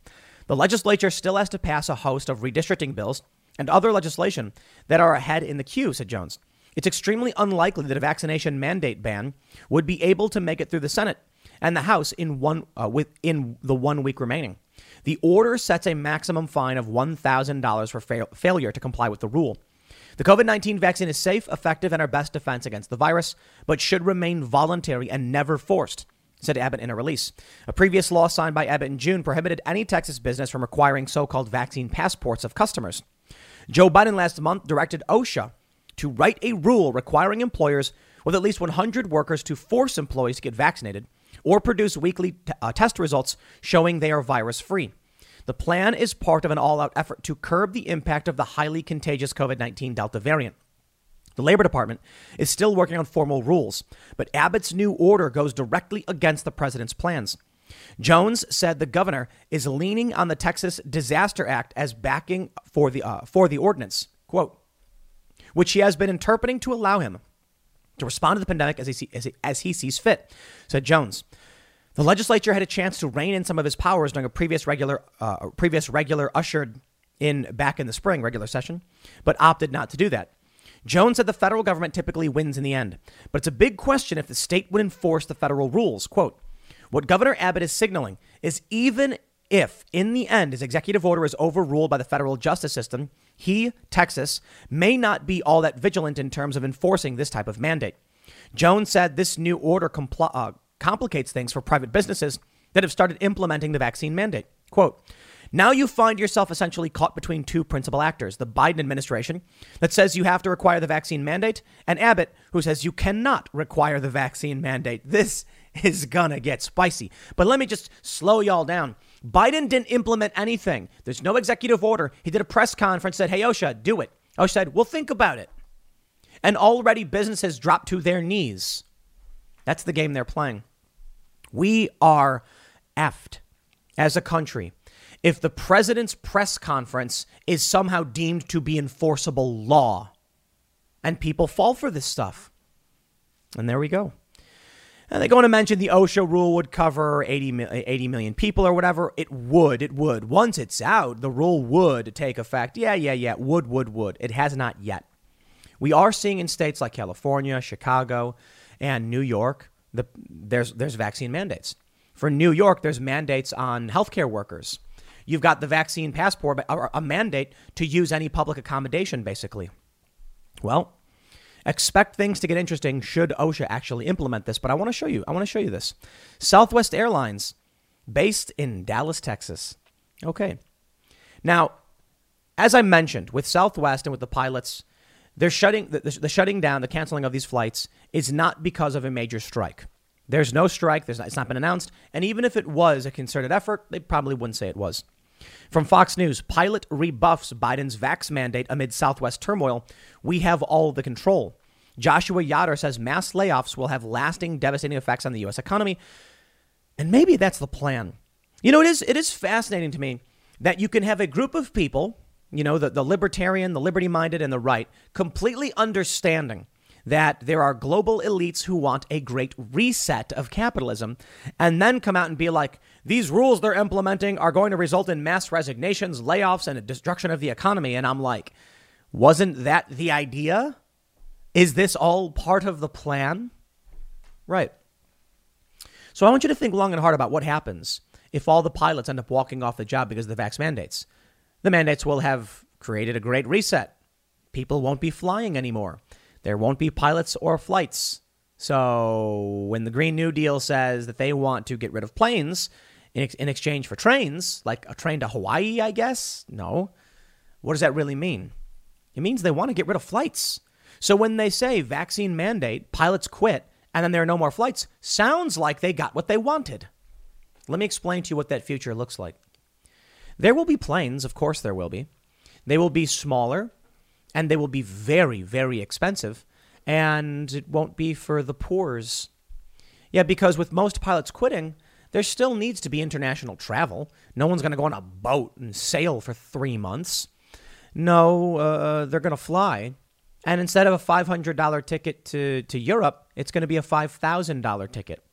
S1: The legislature still has to pass a host of redistricting bills and other legislation that are ahead in the queue, said Jones. It's extremely unlikely that a vaccination mandate ban would be able to make it through the Senate and the House in one uh, within the one week remaining. The order sets a maximum fine of $1,000 for fa- failure to comply with the rule. The COVID 19 vaccine is safe, effective, and our best defense against the virus, but should remain voluntary and never forced, said Abbott in a release. A previous law signed by Abbott in June prohibited any Texas business from requiring so called vaccine passports of customers. Joe Biden last month directed OSHA to write a rule requiring employers with at least 100 workers to force employees to get vaccinated or produce weekly t- uh, test results showing they are virus free. The plan is part of an all out effort to curb the impact of the highly contagious COVID 19 Delta variant. The Labor Department is still working on formal rules, but Abbott's new order goes directly against the president's plans. Jones said the governor is leaning on the Texas Disaster Act as backing for the, uh, for the ordinance, quote, which he has been interpreting to allow him to respond to the pandemic as he, as he, as he sees fit, said Jones. The legislature had a chance to rein in some of his powers during a previous regular, uh, previous regular ushered in back in the spring regular session, but opted not to do that. Jones said the federal government typically wins in the end, but it's a big question if the state would enforce the federal rules. Quote, what Governor Abbott is signaling is even if, in the end, his executive order is overruled by the federal justice system, he, Texas, may not be all that vigilant in terms of enforcing this type of mandate. Jones said this new order compl- uh, complicates things for private businesses that have started implementing the vaccine mandate. Quote, now you find yourself essentially caught between two principal actors the Biden administration, that says you have to require the vaccine mandate, and Abbott, who says you cannot require the vaccine mandate. This is gonna get spicy. But let me just slow y'all down. Biden didn't implement anything. There's no executive order. He did a press conference, said, Hey, OSHA, do it. OSHA said, We'll think about it. And already businesses dropped to their knees. That's the game they're playing. We are effed as a country if the president's press conference is somehow deemed to be enforceable law. And people fall for this stuff. And there we go. And they're going to mention the OSHA rule would cover 80, 80 million people or whatever. It would. It would. Once it's out, the rule would take effect. Yeah, yeah, yeah. Would, would, would. It has not yet. We are seeing in states like California, Chicago, and New York, the, there's, there's vaccine mandates. For New York, there's mandates on healthcare workers You've got the vaccine passport, a mandate to use any public accommodation, basically. Well, expect things to get interesting should OSHA actually implement this. But I want to show you. I want to show you this. Southwest Airlines, based in Dallas, Texas. Okay. Now, as I mentioned, with Southwest and with the pilots, they're shutting the, the, shutting down, the canceling of these flights is not because of a major strike. There's no strike. There's not, it's not been announced. And even if it was a concerted effort, they probably wouldn't say it was. From Fox News, pilot rebuffs Biden's vax mandate amid Southwest turmoil. We have all the control. Joshua Yoder says mass layoffs will have lasting, devastating effects on the U.S. economy. And maybe that's the plan. You know, it is, it is fascinating to me that you can have a group of people, you know, the, the libertarian, the liberty minded, and the right, completely understanding that there are global elites who want a great reset of capitalism and then come out and be like, these rules they're implementing are going to result in mass resignations, layoffs, and a destruction of the economy. And I'm like, wasn't that the idea? Is this all part of the plan? Right. So I want you to think long and hard about what happens if all the pilots end up walking off the job because of the vax mandates. The mandates will have created a great reset. People won't be flying anymore. There won't be pilots or flights. So when the Green New Deal says that they want to get rid of planes in, ex- in exchange for trains, like a train to Hawaii, I guess, no. What does that really mean? It means they want to get rid of flights. So when they say vaccine mandate, pilots quit, and then there are no more flights, sounds like they got what they wanted. Let me explain to you what that future looks like. There will be planes, of course, there will be. They will be smaller, and they will be very, very expensive, and it won't be for the poors. Yeah, because with most pilots quitting, there still needs to be international travel. No one's going to go on a boat and sail for three months. No, uh, they're going to fly. And instead of a $500 ticket to, to Europe, it's going to be a $5,000 ticket.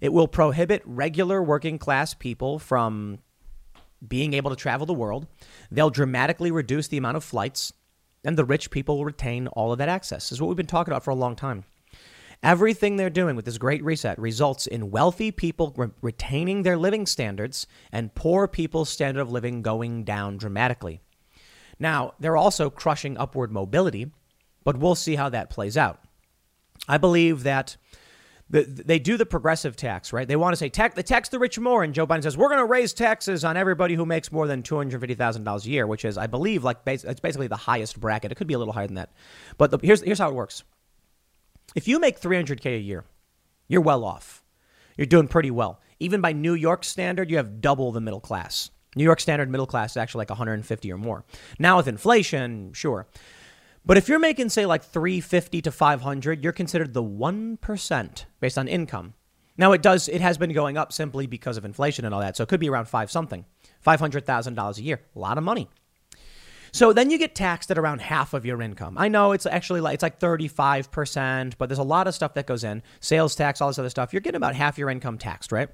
S1: It will prohibit regular working class people from being able to travel the world. They'll dramatically reduce the amount of flights and the rich people will retain all of that access. This is what we've been talking about for a long time. Everything they're doing with this great reset results in wealthy people re- retaining their living standards and poor people's standard of living going down dramatically. Now, they're also crushing upward mobility, but we'll see how that plays out. I believe that the, they do the progressive tax, right? They want to say tax, they tax the rich more, and Joe Biden says we're going to raise taxes on everybody who makes more than two hundred fifty thousand dollars a year, which is, I believe, like it's basically the highest bracket. It could be a little higher than that, but the, here's here's how it works. If you make three hundred k a year, you're well off. You're doing pretty well. Even by New York standard, you have double the middle class. New York standard middle class is actually like 150 or more. Now with inflation, sure. But if you're making, say, like 350 to 500, you're considered the 1% based on income. Now, it does, it has been going up simply because of inflation and all that. So it could be around five something, $500,000 a year. A lot of money. So then you get taxed at around half of your income. I know it's actually like, it's like 35%, but there's a lot of stuff that goes in sales tax, all this other stuff. You're getting about half your income taxed, right?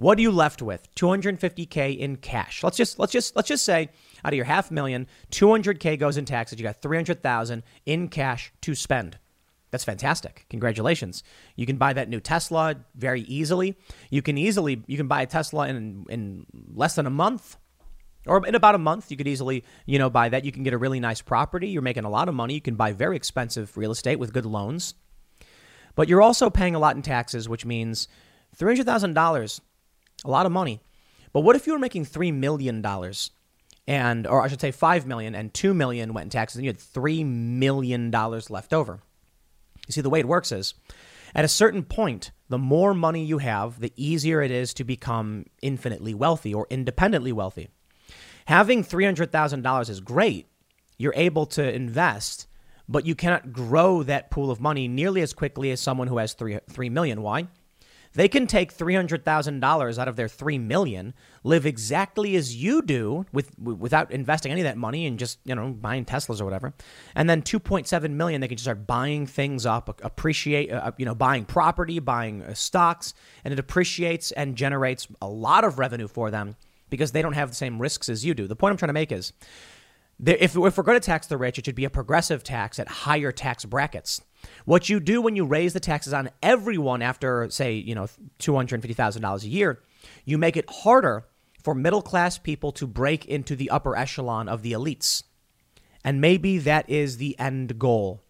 S1: What are you left with? 250k in cash. Let's just let's just let's just say out of your half million, 200k goes in taxes. You got 300,000 in cash to spend. That's fantastic. Congratulations. You can buy that new Tesla very easily. You can easily you can buy a Tesla in in less than a month. Or in about a month, you could easily, you know, buy that. You can get a really nice property. You're making a lot of money. You can buy very expensive real estate with good loans. But you're also paying a lot in taxes, which means $300,000, a lot of money. But what if you were making $3 million and, or I should say 5 million and 2 million went in taxes and you had $3 million left over? You see, the way it works is at a certain point, the more money you have, the easier it is to become infinitely wealthy or independently wealthy. Having $300,000 is great. You're able to invest, but you cannot grow that pool of money nearly as quickly as someone who has 3, 3 million. Why? They can take $300,000 out of their 3 million, live exactly as you do with without investing any of that money and just, you know, buying Teslas or whatever. And then 2.7 million they can just start buying things up, appreciate uh, you know, buying property, buying uh, stocks, and it appreciates and generates a lot of revenue for them because they don't have the same risks as you do. The point I'm trying to make is if, if we're going to tax the rich, it should be a progressive tax at higher tax brackets. What you do when you raise the taxes on everyone after, say, you know, $250,000 a year, you make it harder for middle class people to break into the upper echelon of the elites. And maybe that is the end goal.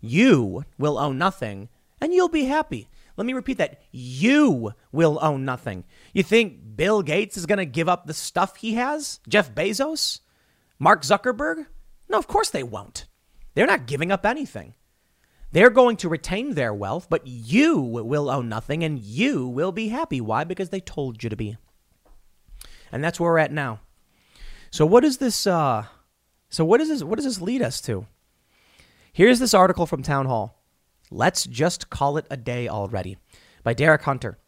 S1: You will own nothing and you'll be happy. Let me repeat that. You will own nothing. You think Bill Gates is going to give up the stuff he has? Jeff Bezos? Mark Zuckerberg? No, of course they won't. They're not giving up anything. They're going to retain their wealth, but you will own nothing and you will be happy. Why? Because they told you to be. And that's where we're at now. So what is this uh so what is this what does this lead us to? Here's this article from Town Hall. Let's just call it a day already by Derek Hunter.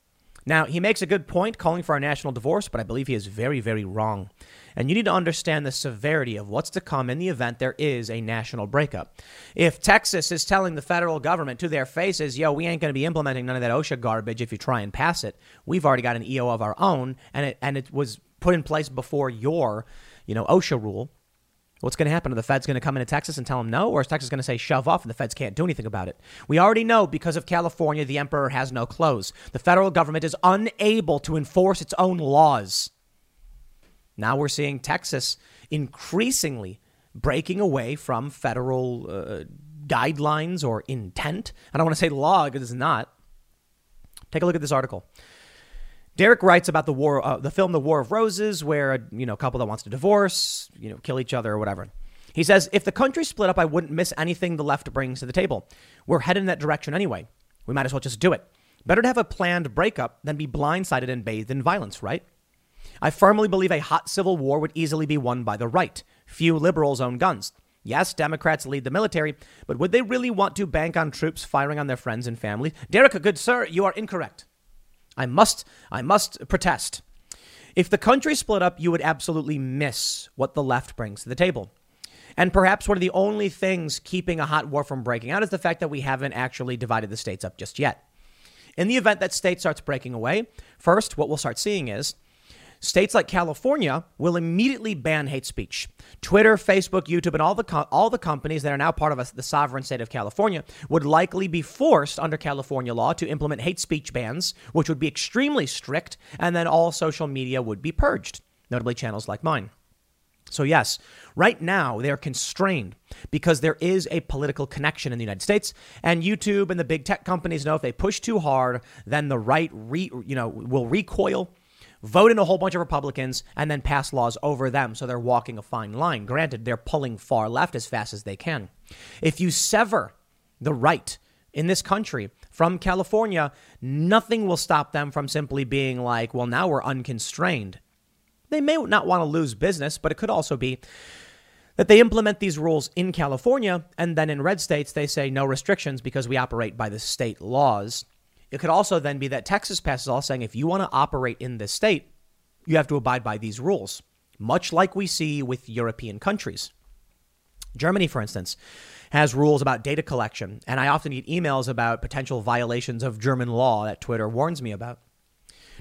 S1: Now, he makes a good point calling for a national divorce, but I believe he is very, very wrong. And you need to understand the severity of what's to come in the event there is a national breakup. If Texas is telling the federal government to their faces, yo, we ain't going to be implementing none of that OSHA garbage if you try and pass it, we've already got an EO of our own, and it, and it was put in place before your, you know, OSHA rule. What's going to happen? Are the feds going to come into Texas and tell them no? Or is Texas going to say shove off and the feds can't do anything about it? We already know because of California, the emperor has no clothes. The federal government is unable to enforce its own laws. Now we're seeing Texas increasingly breaking away from federal uh, guidelines or intent. I don't want to say law because it's not. Take a look at this article. Derek writes about the war, uh, the film "The War of Roses," where a you know couple that wants to divorce, you know, kill each other or whatever. He says, "If the country split up, I wouldn't miss anything the left brings to the table. We're headed in that direction anyway. We might as well just do it. Better to have a planned breakup than be blindsided and bathed in violence, right?" I firmly believe a hot civil war would easily be won by the right. Few liberals own guns. Yes, Democrats lead the military, but would they really want to bank on troops firing on their friends and family? Derek, good sir, you are incorrect. I must, I must protest. If the country split up, you would absolutely miss what the left brings to the table. And perhaps one of the only things keeping a hot war from breaking out is the fact that we haven't actually divided the states up just yet. In the event that state starts breaking away, first, what we'll start seeing is States like California will immediately ban hate speech. Twitter, Facebook, YouTube, and all the co- all the companies that are now part of a, the sovereign state of California would likely be forced under California law to implement hate speech bans, which would be extremely strict, and then all social media would be purged, notably channels like mine. So, yes, right now they're constrained because there is a political connection in the United States, and YouTube and the big tech companies know if they push too hard, then the right re, you know, will recoil vote in a whole bunch of Republicans, and then pass laws over them. So they're walking a fine line. Granted, they're pulling far left as fast as they can. If you sever the right in this country from California, nothing will stop them from simply being like, well, now we're unconstrained. They may not want to lose business, but it could also be that they implement these rules in California and then in red states they say no restrictions because we operate by the state laws. It could also then be that Texas passes a law saying if you want to operate in this state, you have to abide by these rules, much like we see with European countries. Germany, for instance, has rules about data collection, and I often get emails about potential violations of German law that Twitter warns me about.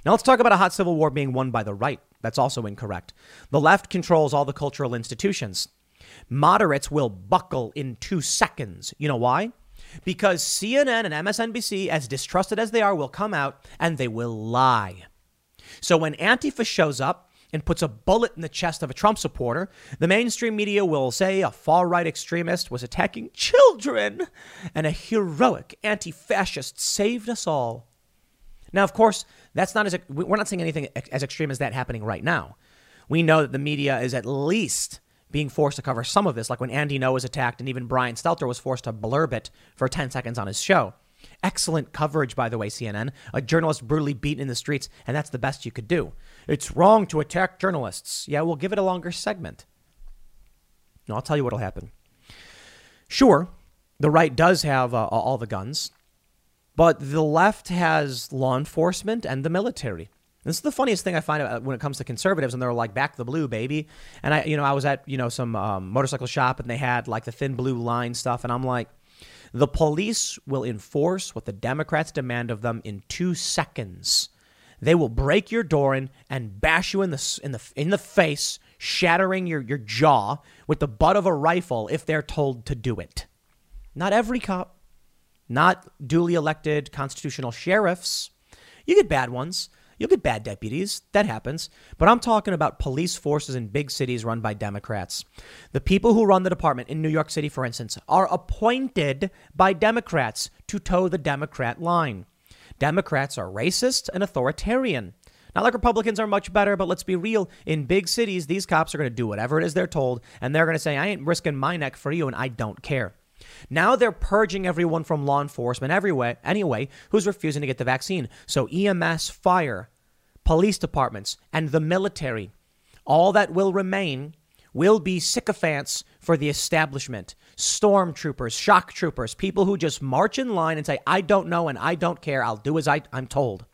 S1: Now let's talk about a hot civil war being won by the right. That's also incorrect. The left controls all the cultural institutions. Moderates will buckle in two seconds. You know why? Because CNN and MSNBC, as distrusted as they are, will come out and they will lie. So when Antifa shows up and puts a bullet in the chest of a Trump supporter, the mainstream media will say a far right extremist was attacking children and a heroic anti fascist saved us all. Now, of course, that's not as we're not seeing anything as extreme as that happening right now. We know that the media is at least being forced to cover some of this, like when Andy Ngo was attacked and even Brian Stelter was forced to blurb it for 10 seconds on his show. Excellent coverage, by the way, CNN. A journalist brutally beaten in the streets, and that's the best you could do. It's wrong to attack journalists. Yeah, we'll give it a longer segment. No, I'll tell you what'll happen. Sure, the right does have uh, all the guns, but the left has law enforcement and the military. This is the funniest thing I find uh, when it comes to conservatives, and they're like, "Back the blue, baby." And I, you know, I was at you know some um, motorcycle shop, and they had like the thin blue line stuff, and I'm like, the police will enforce what the Democrats demand of them in two seconds. They will break your door in and bash you in the in the in the face, shattering your, your jaw with the butt of a rifle if they're told to do it. Not every cop, not duly elected constitutional sheriffs. You get bad ones. You'll get bad deputies. That happens. But I'm talking about police forces in big cities run by Democrats. The people who run the department in New York City, for instance, are appointed by Democrats to toe the Democrat line. Democrats are racist and authoritarian. Not like Republicans are much better, but let's be real. In big cities, these cops are going to do whatever it is they're told, and they're going to say, I ain't risking my neck for you, and I don't care. Now they're purging everyone from law enforcement everywhere, anyway who's refusing to get the vaccine. So EMS, fire, police departments, and the military, all that will remain will be sycophants for the establishment. Stormtroopers, shock troopers, people who just march in line and say, I don't know and I don't care. I'll do as I, I'm told.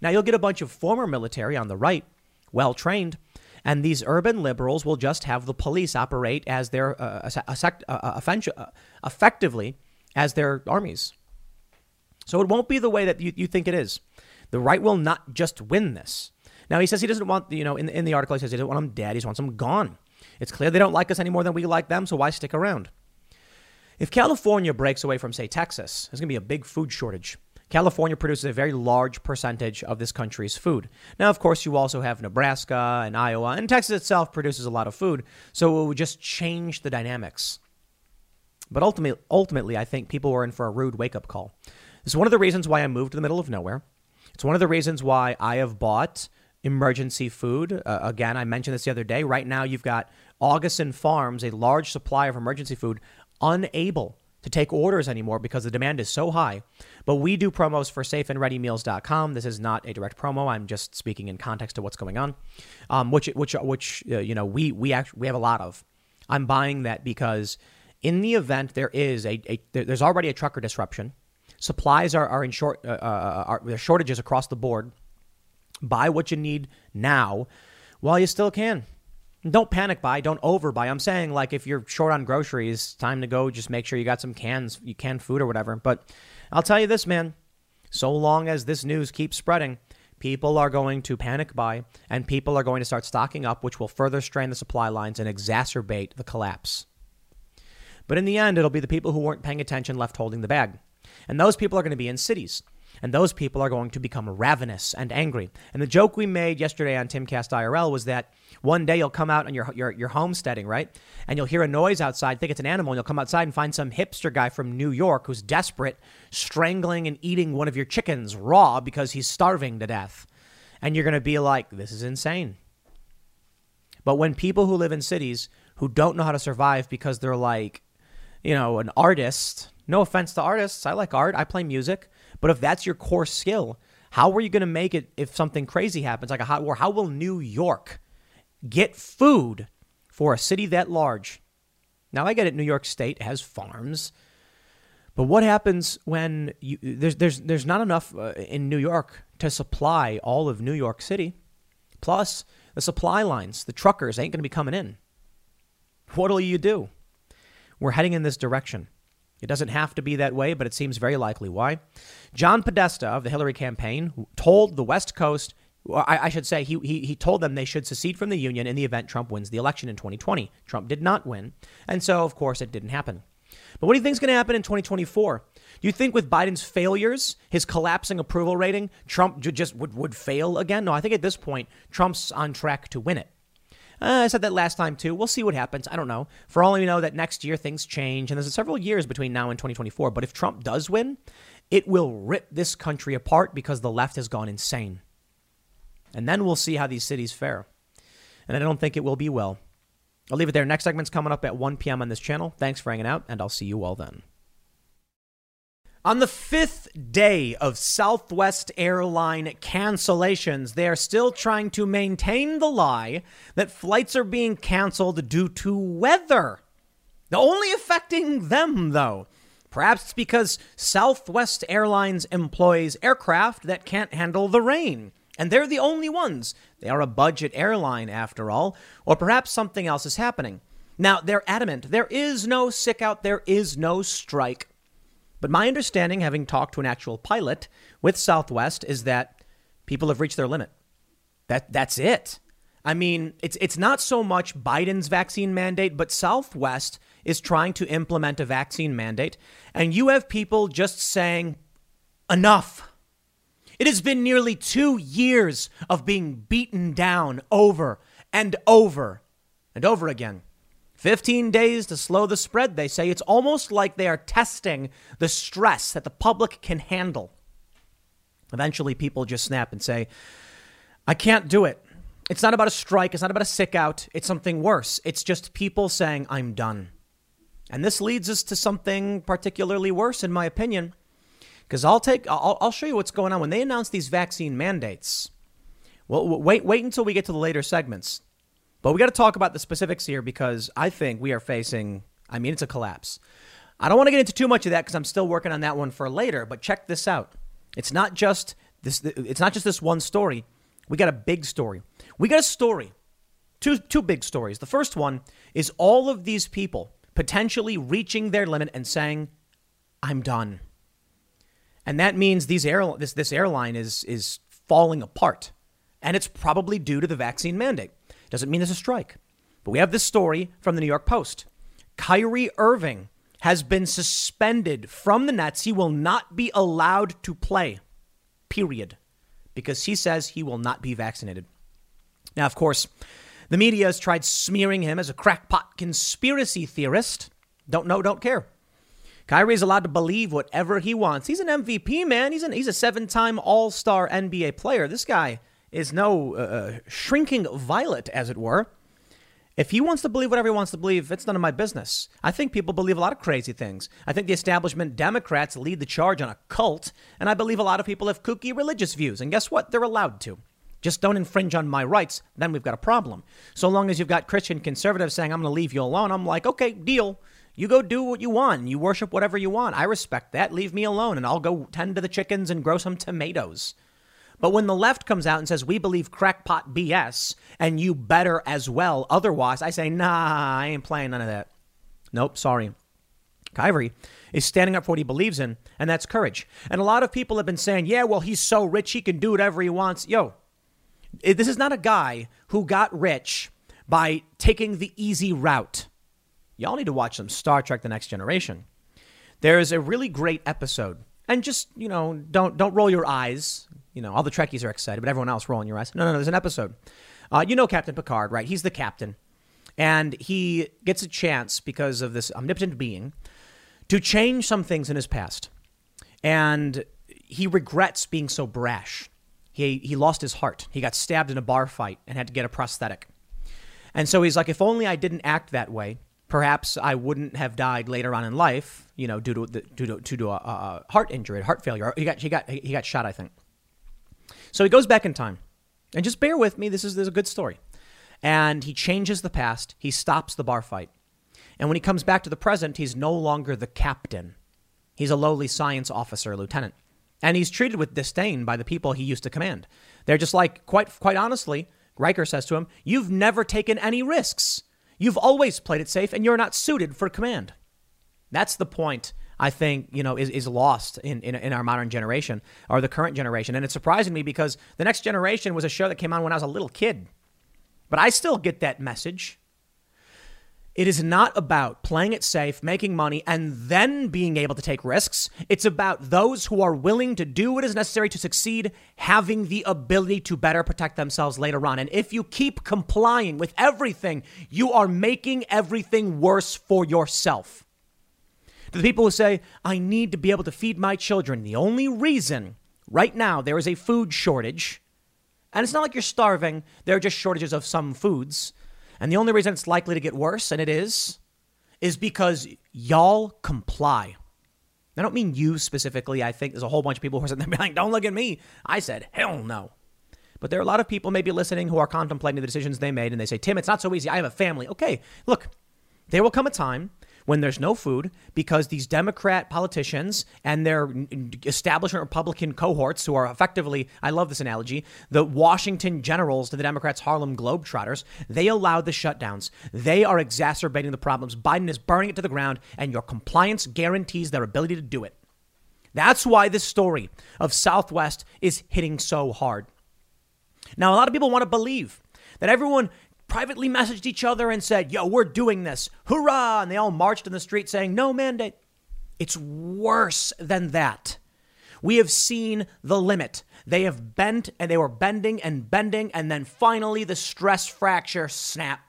S1: Now you'll get a bunch of former military on the right, well trained, and these urban liberals will just have the police operate as their uh, uh, uh, uh, effectively as their armies. So it won't be the way that you, you think it is. The right will not just win this. Now he says he doesn't want you know in, in the article he says he doesn't want them dead. He wants them gone. It's clear they don't like us any more than we like them. So why stick around? If California breaks away from say Texas, there's going to be a big food shortage. California produces a very large percentage of this country's food. Now, of course, you also have Nebraska and Iowa, and Texas itself produces a lot of food, so it would just change the dynamics. But ultimately, ultimately, I think people were in for a rude wake up call. This is one of the reasons why I moved to the middle of nowhere. It's one of the reasons why I have bought emergency food. Uh, again, I mentioned this the other day. Right now, you've got Augason Farms, a large supply of emergency food, unable to take orders anymore because the demand is so high. But we do promos for safeandreadymeals.com. This is not a direct promo. I'm just speaking in context to what's going on, um, which which which uh, you know we we actually we have a lot of. I'm buying that because in the event there is a, a there's already a trucker disruption Supplies are, are in short, uh, uh, are, there shortages across the board. Buy what you need now while you still can. Don't panic buy, don't overbuy. I'm saying like if you're short on groceries, time to go just make sure you got some cans, you canned food or whatever. But I'll tell you this, man. So long as this news keeps spreading, people are going to panic buy and people are going to start stocking up, which will further strain the supply lines and exacerbate the collapse. But in the end, it'll be the people who weren't paying attention left holding the bag. And those people are going to be in cities. And those people are going to become ravenous and angry. And the joke we made yesterday on Timcast IRL was that one day you'll come out on your, your, your homesteading, right? And you'll hear a noise outside, think it's an animal, and you'll come outside and find some hipster guy from New York who's desperate, strangling and eating one of your chickens raw because he's starving to death. And you're going to be like, this is insane. But when people who live in cities who don't know how to survive because they're like, you know, an artist no offense to artists. I like art. I play music. But if that's your core skill, how are you going to make it if something crazy happens, like a hot war? How will New York get food for a city that large? Now, I get it. New York State has farms. But what happens when you, there's, there's, there's not enough uh, in New York to supply all of New York City? Plus, the supply lines, the truckers ain't going to be coming in. What'll you do? We're heading in this direction. It doesn't have to be that way, but it seems very likely. Why? John Podesta of the Hillary campaign told the West Coast, I, I should say, he, he, he told them they should secede from the Union in the event Trump wins the election in 2020. Trump did not win. And so, of course, it didn't happen. But what do you think is going to happen in 2024? Do you think with Biden's failures, his collapsing approval rating, Trump just would, would fail again? No, I think at this point, Trump's on track to win it. Uh, I said that last time too. We'll see what happens. I don't know. For all we know, that next year things change, and there's several years between now and 2024. But if Trump does win, it will rip this country apart because the left has gone insane. And then we'll see how these cities fare. And I don't think it will be well. I'll leave it there. Next segment's coming up at 1 p.m. on this channel. Thanks for hanging out, and I'll see you all then. On the fifth day of Southwest airline cancellations, they are still trying to maintain the lie that flights are being canceled due to weather. The only affecting them, though. Perhaps it's because Southwest Airlines employs aircraft that can't handle the rain, and they're the only ones. They are a budget airline, after all, or perhaps something else is happening. Now, they're adamant there is no sick out, there is no strike. But my understanding, having talked to an actual pilot with Southwest, is that people have reached their limit. That that's it. I mean, it's it's not so much Biden's vaccine mandate, but Southwest is trying to implement a vaccine mandate, and you have people just saying enough. It has been nearly 2 years of being beaten down over and over and over again. 15 days to slow the spread, they say. It's almost like they are testing the stress that the public can handle. Eventually, people just snap and say, I can't do it. It's not about a strike. It's not about a sick out. It's something worse. It's just people saying, I'm done. And this leads us to something particularly worse, in my opinion, because I'll take, I'll, I'll show you what's going on when they announce these vaccine mandates. Well, wait, wait until we get to the later segments. But we got to talk about the specifics here because I think we are facing, I mean, it's a collapse. I don't want to get into too much of that because I'm still working on that one for later, but check this out. It's not just this it's not just this one story. We got a big story. We got a story. Two two big stories. The first one is all of these people potentially reaching their limit and saying, "I'm done." And that means these air, this this airline is is falling apart. And it's probably due to the vaccine mandate. Doesn't mean there's a strike. But we have this story from the New York Post. Kyrie Irving has been suspended from the Nets. He will not be allowed to play, period, because he says he will not be vaccinated. Now, of course, the media has tried smearing him as a crackpot conspiracy theorist. Don't know, don't care. Kyrie's allowed to believe whatever he wants. He's an MVP, man. He's, an, he's a seven time All Star NBA player. This guy is no uh, uh, shrinking violet, as it were. If he wants to believe whatever he wants to believe, it's none of my business. I think people believe a lot of crazy things. I think the establishment Democrats lead the charge on a cult, and I believe a lot of people have kooky religious views. And guess what? They're allowed to. Just don't infringe on my rights, then we've got a problem. So long as you've got Christian conservatives saying, I'm going to leave you alone, I'm like, okay, deal. You go do what you want. You worship whatever you want. I respect that. Leave me alone, and I'll go tend to the chickens and grow some tomatoes. But when the left comes out and says, we believe crackpot BS and you better as well, otherwise, I say, nah, I ain't playing none of that. Nope, sorry. Kyrie is standing up for what he believes in, and that's courage. And a lot of people have been saying, yeah, well, he's so rich, he can do whatever he wants. Yo, this is not a guy who got rich by taking the easy route. Y'all need to watch some Star Trek The Next Generation. There's a really great episode. And just, you know, don't don't roll your eyes you know, all the Trekkies are excited, but everyone else rolling your eyes. No, no, no. There's an episode. Uh, you know Captain Picard, right? He's the captain, and he gets a chance because of this omnipotent being to change some things in his past, and he regrets being so brash. He he lost his heart. He got stabbed in a bar fight and had to get a prosthetic. And so he's like, if only I didn't act that way, perhaps I wouldn't have died later on in life, you know, due to the, due to, due to a, a heart injury, heart failure. He got he got he got shot, I think. So he goes back in time. And just bear with me, this is, this is a good story. And he changes the past, he stops the bar fight. And when he comes back to the present, he's no longer the captain. He's a lowly science officer, lieutenant. And he's treated with disdain by the people he used to command. They're just like, quite, quite honestly, Riker says to him, You've never taken any risks. You've always played it safe, and you're not suited for command. That's the point I think, you know, is, is lost in, in, in, our modern generation or the current generation. And it's surprising me because The Next Generation was a show that came on when I was a little kid. But I still get that message. It is not about playing it safe, making money, and then being able to take risks. It's about those who are willing to do what is necessary to succeed, having the ability to better protect themselves later on. And if you keep complying with everything, you are making everything worse for yourself. To the people who say, I need to be able to feed my children, the only reason right now there is a food shortage, and it's not like you're starving, there are just shortages of some foods and the only reason it's likely to get worse, and it is, is because y'all comply. I don't mean you specifically. I think there's a whole bunch of people who are sitting there like, don't look at me. I said, hell no. But there are a lot of people maybe listening who are contemplating the decisions they made and they say, Tim, it's not so easy. I have a family. Okay, look, there will come a time when there's no food because these Democrat politicians and their establishment Republican cohorts, who are effectively, I love this analogy, the Washington generals to the Democrats' Harlem Globetrotters, they allowed the shutdowns. They are exacerbating the problems. Biden is burning it to the ground, and your compliance guarantees their ability to do it. That's why this story of Southwest is hitting so hard. Now, a lot of people want to believe that everyone privately messaged each other and said, Yo, we're doing this. Hoorah! And they all marched in the street saying, No mandate. It's worse than that. We have seen the limit. They have bent and they were bending and bending, and then finally the stress fracture snap.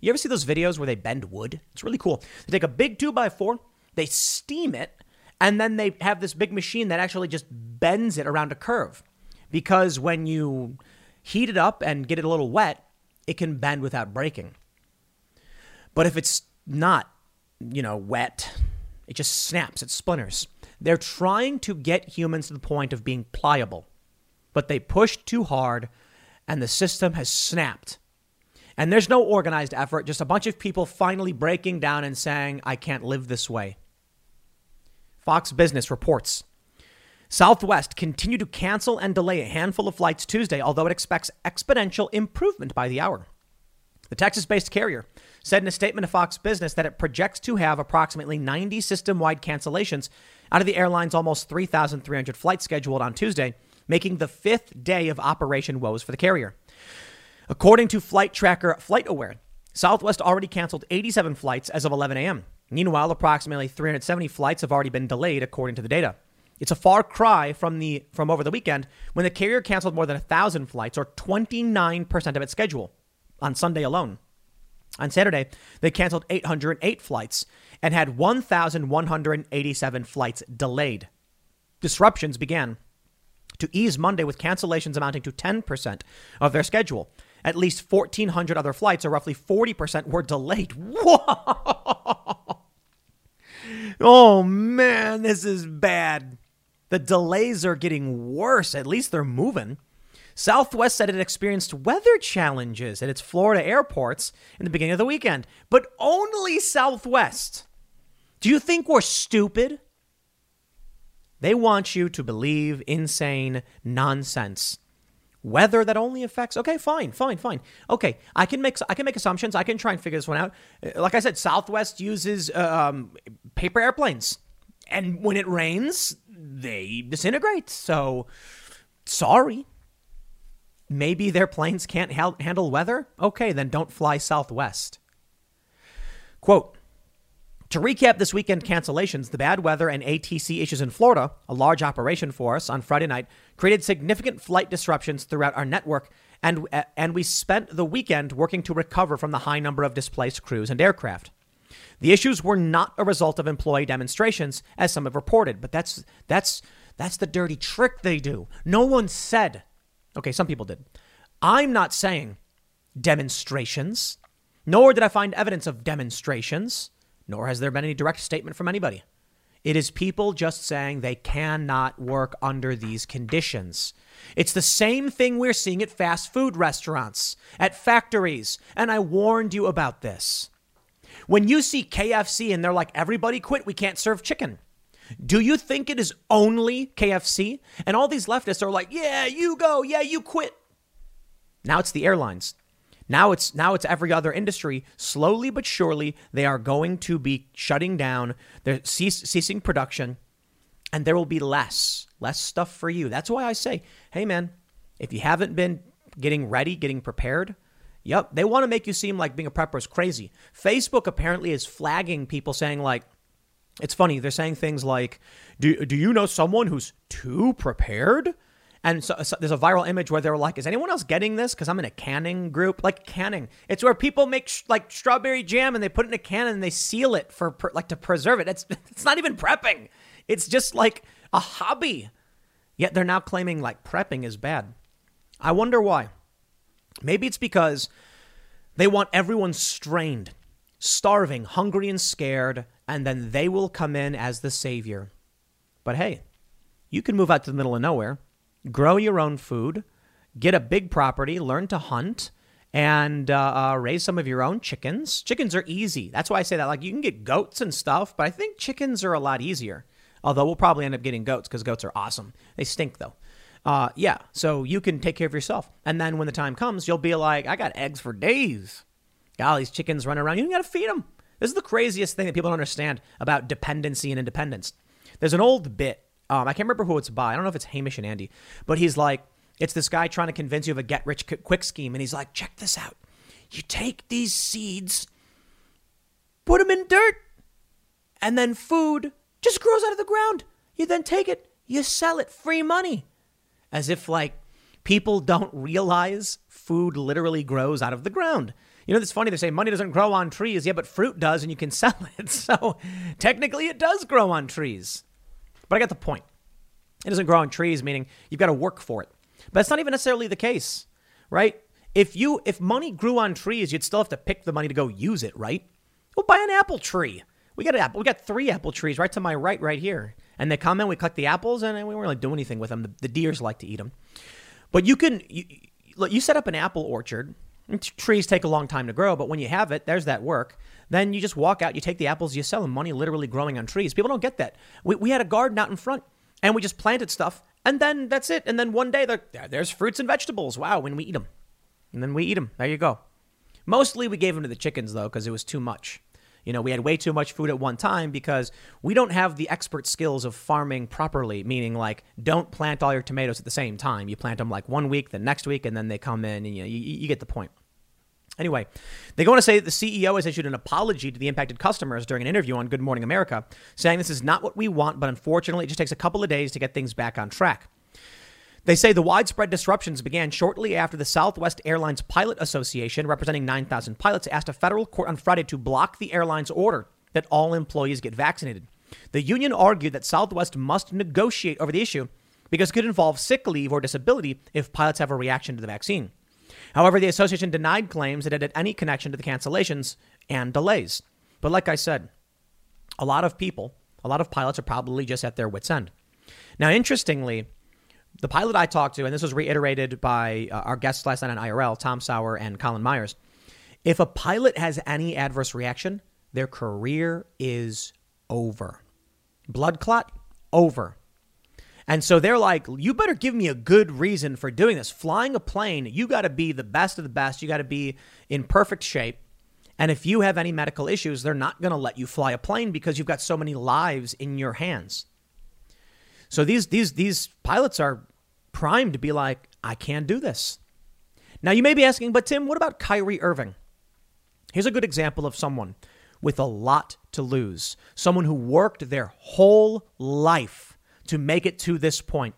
S1: You ever see those videos where they bend wood? It's really cool. They take a big two by four, they steam it, and then they have this big machine that actually just bends it around a curve. Because when you heat it up and get it a little wet, it can bend without breaking. But if it's not, you know, wet, it just snaps, it splinters. They're trying to get humans to the point of being pliable, but they pushed too hard and the system has snapped. And there's no organized effort, just a bunch of people finally breaking down and saying, I can't live this way. Fox Business reports Southwest continued to cancel and delay a handful of flights Tuesday, although it expects exponential improvement by the hour. The Texas based carrier said in a statement to Fox Business that it projects to have approximately 90 system wide cancellations out of the airline's almost 3,300 flights scheduled on Tuesday, making the fifth day of operation woes for the carrier. According to flight tracker FlightAware, Southwest already canceled 87 flights as of 11 a.m. Meanwhile, approximately 370 flights have already been delayed, according to the data. It's a far cry from the from over the weekend when the carrier canceled more than a thousand flights, or 29% of its schedule, on Sunday alone. On Saturday, they canceled 808 flights and had 1,187 flights delayed. Disruptions began to ease Monday with cancellations amounting to 10% of their schedule. At least 1,400 other flights, or roughly 40%, were delayed. Whoa! Oh man, this is bad. The delays are getting worse. At least they're moving. Southwest said it experienced weather challenges at its Florida airports in the beginning of the weekend, but only Southwest. Do you think we're stupid? They want you to believe insane nonsense. Weather that only affects okay, fine, fine, fine. Okay, I can make I can make assumptions. I can try and figure this one out. Like I said, Southwest uses um, paper airplanes, and when it rains, they disintegrate. So, sorry. Maybe their planes can't ha- handle weather? Okay, then don't fly southwest. Quote To recap this weekend cancellations, the bad weather and ATC issues in Florida, a large operation for us on Friday night, created significant flight disruptions throughout our network, and, and we spent the weekend working to recover from the high number of displaced crews and aircraft. The issues were not a result of employee demonstrations, as some have reported, but that's that's that's the dirty trick they do. No one said. Okay, some people did. I'm not saying demonstrations, nor did I find evidence of demonstrations, nor has there been any direct statement from anybody. It is people just saying they cannot work under these conditions. It's the same thing we're seeing at fast food restaurants, at factories, and I warned you about this. When you see KFC and they're like, everybody quit, we can't serve chicken. Do you think it is only KFC? And all these leftists are like, yeah, you go, yeah, you quit. Now it's the airlines. Now it's now it's every other industry. Slowly but surely, they are going to be shutting down. They're ceasing production, and there will be less less stuff for you. That's why I say, hey man, if you haven't been getting ready, getting prepared, Yep, they want to make you seem like being a prepper is crazy. Facebook apparently is flagging people saying like, it's funny. They're saying things like, "Do do you know someone who's too prepared?" And so, so there's a viral image where they're like, "Is anyone else getting this?" Because I'm in a canning group, like canning. It's where people make sh- like strawberry jam and they put it in a can and they seal it for like to preserve it. It's it's not even prepping. It's just like a hobby. Yet they're now claiming like prepping is bad. I wonder why. Maybe it's because they want everyone strained, starving, hungry, and scared, and then they will come in as the savior. But hey, you can move out to the middle of nowhere, grow your own food, get a big property, learn to hunt, and uh, uh, raise some of your own chickens. Chickens are easy. That's why I say that. Like, you can get goats and stuff, but I think chickens are a lot easier. Although we'll probably end up getting goats because goats are awesome. They stink, though. Uh, yeah, so you can take care of yourself. And then when the time comes, you'll be like, I got eggs for days. Got all these chickens running around. You got to feed them. This is the craziest thing that people don't understand about dependency and independence. There's an old bit. Um, I can't remember who it's by. I don't know if it's Hamish and Andy, but he's like, it's this guy trying to convince you of a get rich quick scheme. And he's like, check this out. You take these seeds, put them in dirt, and then food just grows out of the ground. You then take it, you sell it, free money. As if like people don't realize food literally grows out of the ground. You know, it's funny. They say money doesn't grow on trees. Yeah, but fruit does, and you can sell it. So technically, it does grow on trees. But I got the point. It doesn't grow on trees, meaning you've got to work for it. But it's not even necessarily the case, right? If you if money grew on trees, you'd still have to pick the money to go use it, right? Well, buy an apple tree. We got an apple. We got three apple trees right to my right, right here. And they come in, we collect the apples, and we don't really do anything with them. The, the deers like to eat them. But you can you, you set up an apple orchard Trees take a long time to grow, but when you have it, there's that work. Then you just walk out, you take the apples, you sell them. Money literally growing on trees. People don't get that. We, we had a garden out in front, and we just planted stuff, and then that's it. And then one day, there's fruits and vegetables. Wow, when we eat them. And then we eat them. There you go. Mostly we gave them to the chickens, though, because it was too much. You know, we had way too much food at one time because we don't have the expert skills of farming properly, meaning like don't plant all your tomatoes at the same time. You plant them like one week, the next week, and then they come in, and you, know, you, you get the point. Anyway, they go on to say that the CEO has issued an apology to the impacted customers during an interview on Good Morning America, saying this is not what we want, but unfortunately, it just takes a couple of days to get things back on track. They say the widespread disruptions began shortly after the Southwest Airlines Pilot Association, representing 9,000 pilots, asked a federal court on Friday to block the airline's order that all employees get vaccinated. The union argued that Southwest must negotiate over the issue because it could involve sick leave or disability if pilots have a reaction to the vaccine. However, the association denied claims that it had any connection to the cancellations and delays. But like I said, a lot of people, a lot of pilots are probably just at their wits' end. Now, interestingly, the pilot I talked to, and this was reiterated by uh, our guests last night on IRL, Tom Sauer and Colin Myers, if a pilot has any adverse reaction, their career is over. Blood clot, over. And so they're like, you better give me a good reason for doing this. Flying a plane, you got to be the best of the best. You got to be in perfect shape. And if you have any medical issues, they're not going to let you fly a plane because you've got so many lives in your hands. So these these these pilots are primed to be like, I can't do this. Now you may be asking, but Tim, what about Kyrie Irving? Here's a good example of someone with a lot to lose, someone who worked their whole life to make it to this point.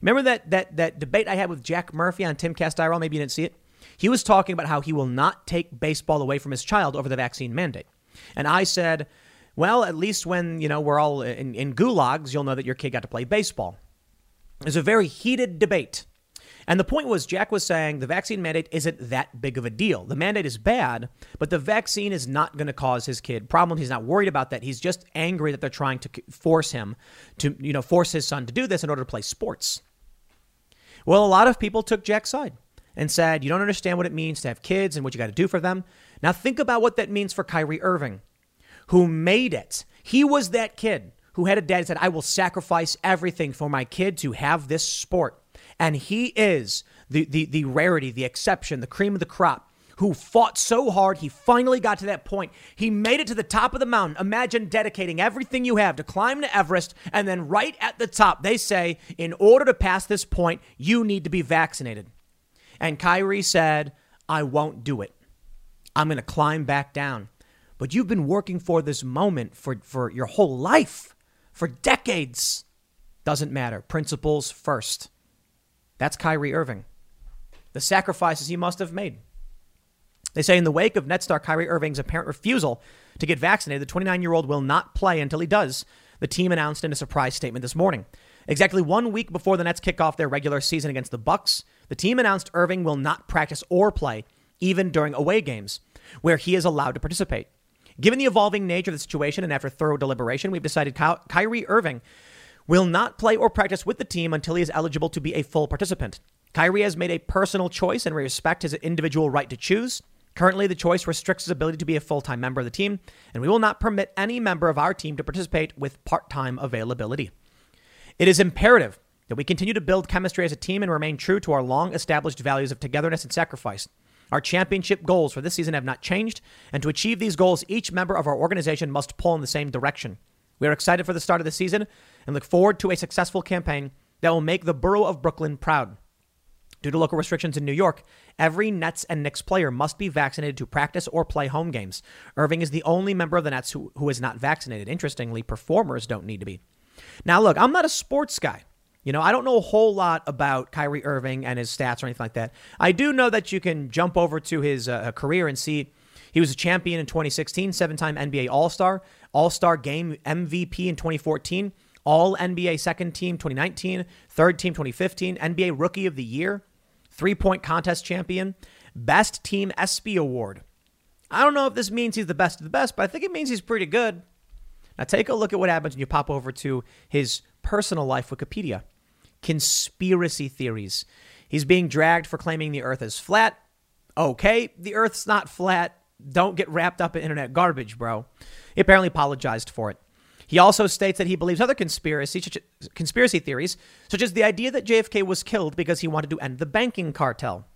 S1: Remember that that that debate I had with Jack Murphy on Timcast IRL? Maybe you didn't see it. He was talking about how he will not take baseball away from his child over the vaccine mandate. And I said, well, at least when, you know, we're all in, in gulags, you'll know that your kid got to play baseball. It was a very heated debate. And the point was, Jack was saying the vaccine mandate isn't that big of a deal. The mandate is bad, but the vaccine is not going to cause his kid problems. He's not worried about that. He's just angry that they're trying to force him to, you know, force his son to do this in order to play sports. Well, a lot of people took Jack's side and said, you don't understand what it means to have kids and what you got to do for them. Now think about what that means for Kyrie Irving who made it. He was that kid who had a dad who said, I will sacrifice everything for my kid to have this sport. And he is the, the, the rarity, the exception, the cream of the crop who fought so hard. He finally got to that point. He made it to the top of the mountain. Imagine dedicating everything you have to climb to Everest, and then right at the top, they say, in order to pass this point, you need to be vaccinated. And Kyrie said, I won't do it. I'm going to climb back down. But you've been working for this moment for, for your whole life, for decades. Doesn't matter. Principles first. That's Kyrie Irving. The sacrifices he must have made. They say in the wake of net star Kyrie Irving's apparent refusal to get vaccinated, the 29 year old will not play until he does, the team announced in a surprise statement this morning. Exactly one week before the Nets kick off their regular season against the Bucks, the team announced Irving will not practice or play, even during away games, where he is allowed to participate. Given the evolving nature of the situation and after thorough deliberation, we've decided Ky- Kyrie Irving will not play or practice with the team until he is eligible to be a full participant. Kyrie has made a personal choice and we respect his individual right to choose. Currently, the choice restricts his ability to be a full time member of the team, and we will not permit any member of our team to participate with part time availability. It is imperative that we continue to build chemistry as a team and remain true to our long established values of togetherness and sacrifice. Our championship goals for this season have not changed, and to achieve these goals, each member of our organization must pull in the same direction. We are excited for the start of the season and look forward to a successful campaign that will make the borough of Brooklyn proud. Due to local restrictions in New York, every Nets and Knicks player must be vaccinated to practice or play home games. Irving is the only member of the Nets who, who is not vaccinated. Interestingly, performers don't need to be. Now, look, I'm not a sports guy. You know, I don't know a whole lot about Kyrie Irving and his stats or anything like that. I do know that you can jump over to his uh, career and see he was a champion in 2016, seven time NBA All Star, All Star Game MVP in 2014, All NBA Second Team 2019, Third Team 2015, NBA Rookie of the Year, Three Point Contest Champion, Best Team ESPY Award. I don't know if this means he's the best of the best, but I think it means he's pretty good. Now, take a look at what happens when you pop over to his personal life Wikipedia conspiracy theories. He's being dragged for claiming the earth is flat. Okay, the earth's not flat. Don't get wrapped up in internet garbage, bro. He apparently apologized for it. He also states that he believes other conspiracy, conspiracy theories, such as the idea that JFK was killed because he wanted to end the banking cartel.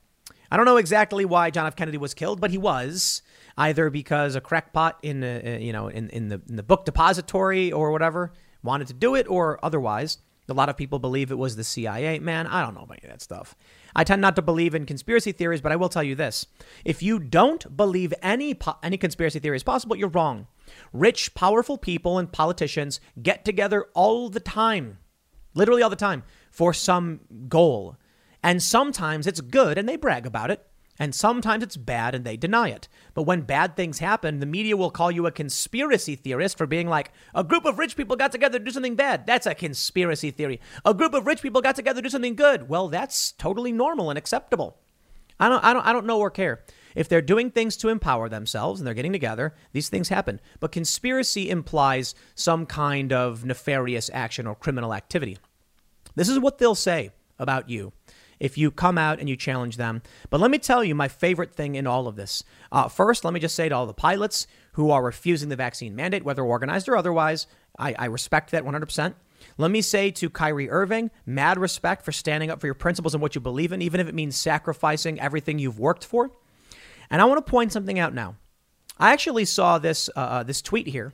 S1: I don't know exactly why John F. Kennedy was killed, but he was either because a crackpot in, uh, you know in, in the in the book depository or whatever wanted to do it, or otherwise. A lot of people believe it was the CIA. Man, I don't know about that stuff. I tend not to believe in conspiracy theories, but I will tell you this: if you don't believe any po- any conspiracy theory is possible, you're wrong. Rich, powerful people and politicians get together all the time, literally all the time, for some goal, and sometimes it's good and they brag about it. And sometimes it's bad and they deny it. But when bad things happen, the media will call you a conspiracy theorist for being like, a group of rich people got together to do something bad. That's a conspiracy theory. A group of rich people got together to do something good. Well, that's totally normal and acceptable. I don't, I don't, I don't know or care. If they're doing things to empower themselves and they're getting together, these things happen. But conspiracy implies some kind of nefarious action or criminal activity. This is what they'll say about you if you come out and you challenge them. But let me tell you my favorite thing in all of this. Uh, first, let me just say to all the pilots who are refusing the vaccine mandate, whether organized or otherwise, I, I respect that 100%. Let me say to Kyrie Irving, mad respect for standing up for your principles and what you believe in, even if it means sacrificing everything you've worked for. And I want to point something out now. I actually saw this uh, uh this tweet here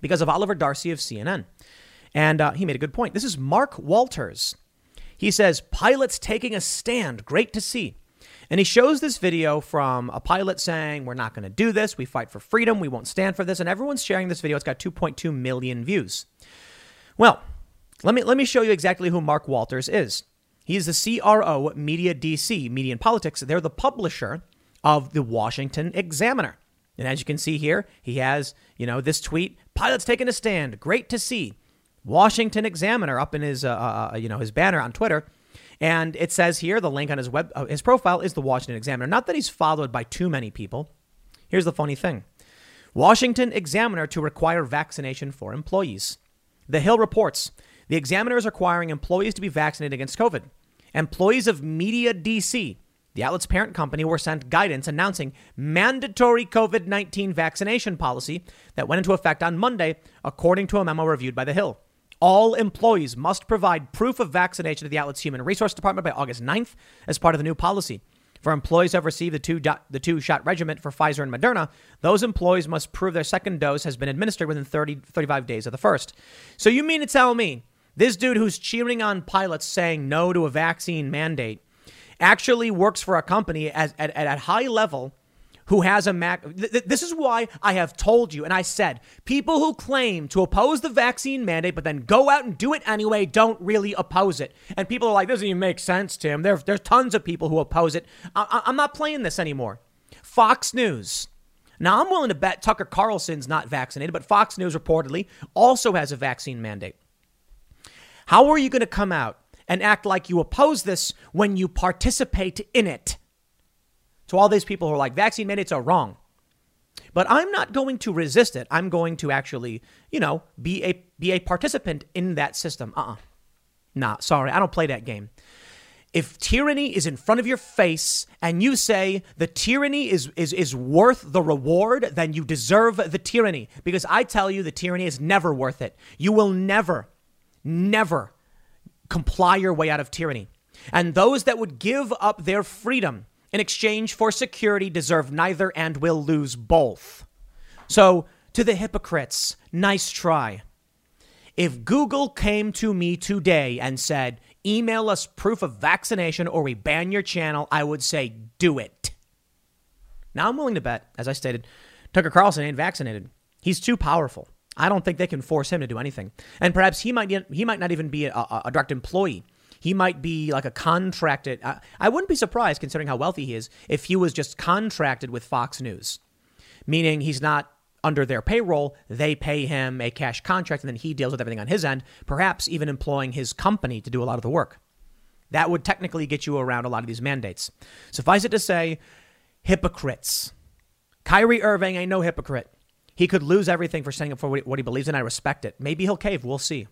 S1: because of Oliver Darcy of CNN, and uh, he made a good point. This is Mark Walters. He says, pilots taking a stand. Great to see. And he shows this video from a pilot saying, We're not going to do this. We fight for freedom. We won't stand for this. And everyone's sharing this video. It's got 2.2 million views. Well, let me, let me show you exactly who Mark Walters is. He is the CRO Media DC, Media and Politics. They're the publisher of the Washington Examiner. And as you can see here, he has, you know, this tweet, pilots taking a stand. Great to see. Washington Examiner up in his, uh, uh, uh, you know, his banner on Twitter. And it says here, the link on his web, uh, his profile is the Washington Examiner. Not that he's followed by too many people. Here's the funny thing Washington Examiner to require vaccination for employees. The Hill reports the Examiner is requiring employees to be vaccinated against COVID. Employees of Media DC, the outlet's parent company, were sent guidance announcing mandatory COVID 19 vaccination policy that went into effect on Monday, according to a memo reviewed by The Hill. All employees must provide proof of vaccination to the outlet's human resource department by August 9th as part of the new policy. For employees who have received the two, the two shot regimen for Pfizer and Moderna, those employees must prove their second dose has been administered within 30, 35 days of the first. So you mean to tell me this dude who's cheering on pilots saying no to a vaccine mandate actually works for a company as, at, at a high level who has a Mac. Th- this is why I have told you, and I said, people who claim to oppose the vaccine mandate but then go out and do it anyway don't really oppose it. And people are like, this doesn't even make sense, Tim. There, there's tons of people who oppose it. I, I'm not playing this anymore. Fox News. Now, I'm willing to bet Tucker Carlson's not vaccinated, but Fox News reportedly also has a vaccine mandate. How are you going to come out and act like you oppose this when you participate in it? To all these people who are like, vaccine mandates are wrong. But I'm not going to resist it. I'm going to actually, you know, be a be a participant in that system. Uh-uh. Nah, sorry, I don't play that game. If tyranny is in front of your face and you say the tyranny is, is, is worth the reward, then you deserve the tyranny. Because I tell you, the tyranny is never worth it. You will never, never comply your way out of tyranny. And those that would give up their freedom in exchange for security deserve neither and will lose both. So, to the hypocrites, nice try. If Google came to me today and said, email us proof of vaccination or we ban your channel, I would say, do it. Now, I'm willing to bet, as I stated, Tucker Carlson ain't vaccinated. He's too powerful. I don't think they can force him to do anything. And perhaps he might, he might not even be a, a, direct employee he might be like a contracted. I, I wouldn't be surprised, considering how wealthy he is, if he was just contracted with Fox News, meaning he's not under their payroll. They pay him a cash contract, and then he deals with everything on his end, perhaps even employing his company to do a lot of the work. That would technically get you around a lot of these mandates. Suffice it to say, hypocrites. Kyrie Irving ain't no hypocrite. He could lose everything for standing up for what he believes in. I respect it. Maybe he'll cave. We'll see.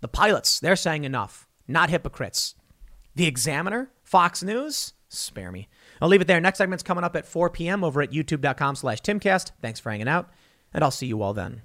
S1: The pilots, they're saying enough not hypocrites. The Examiner, Fox News, spare me. I'll leave it there. Next segment's coming up at 4 p.m. over at youtube.com slash timcast. Thanks for hanging out, and I'll see you all then.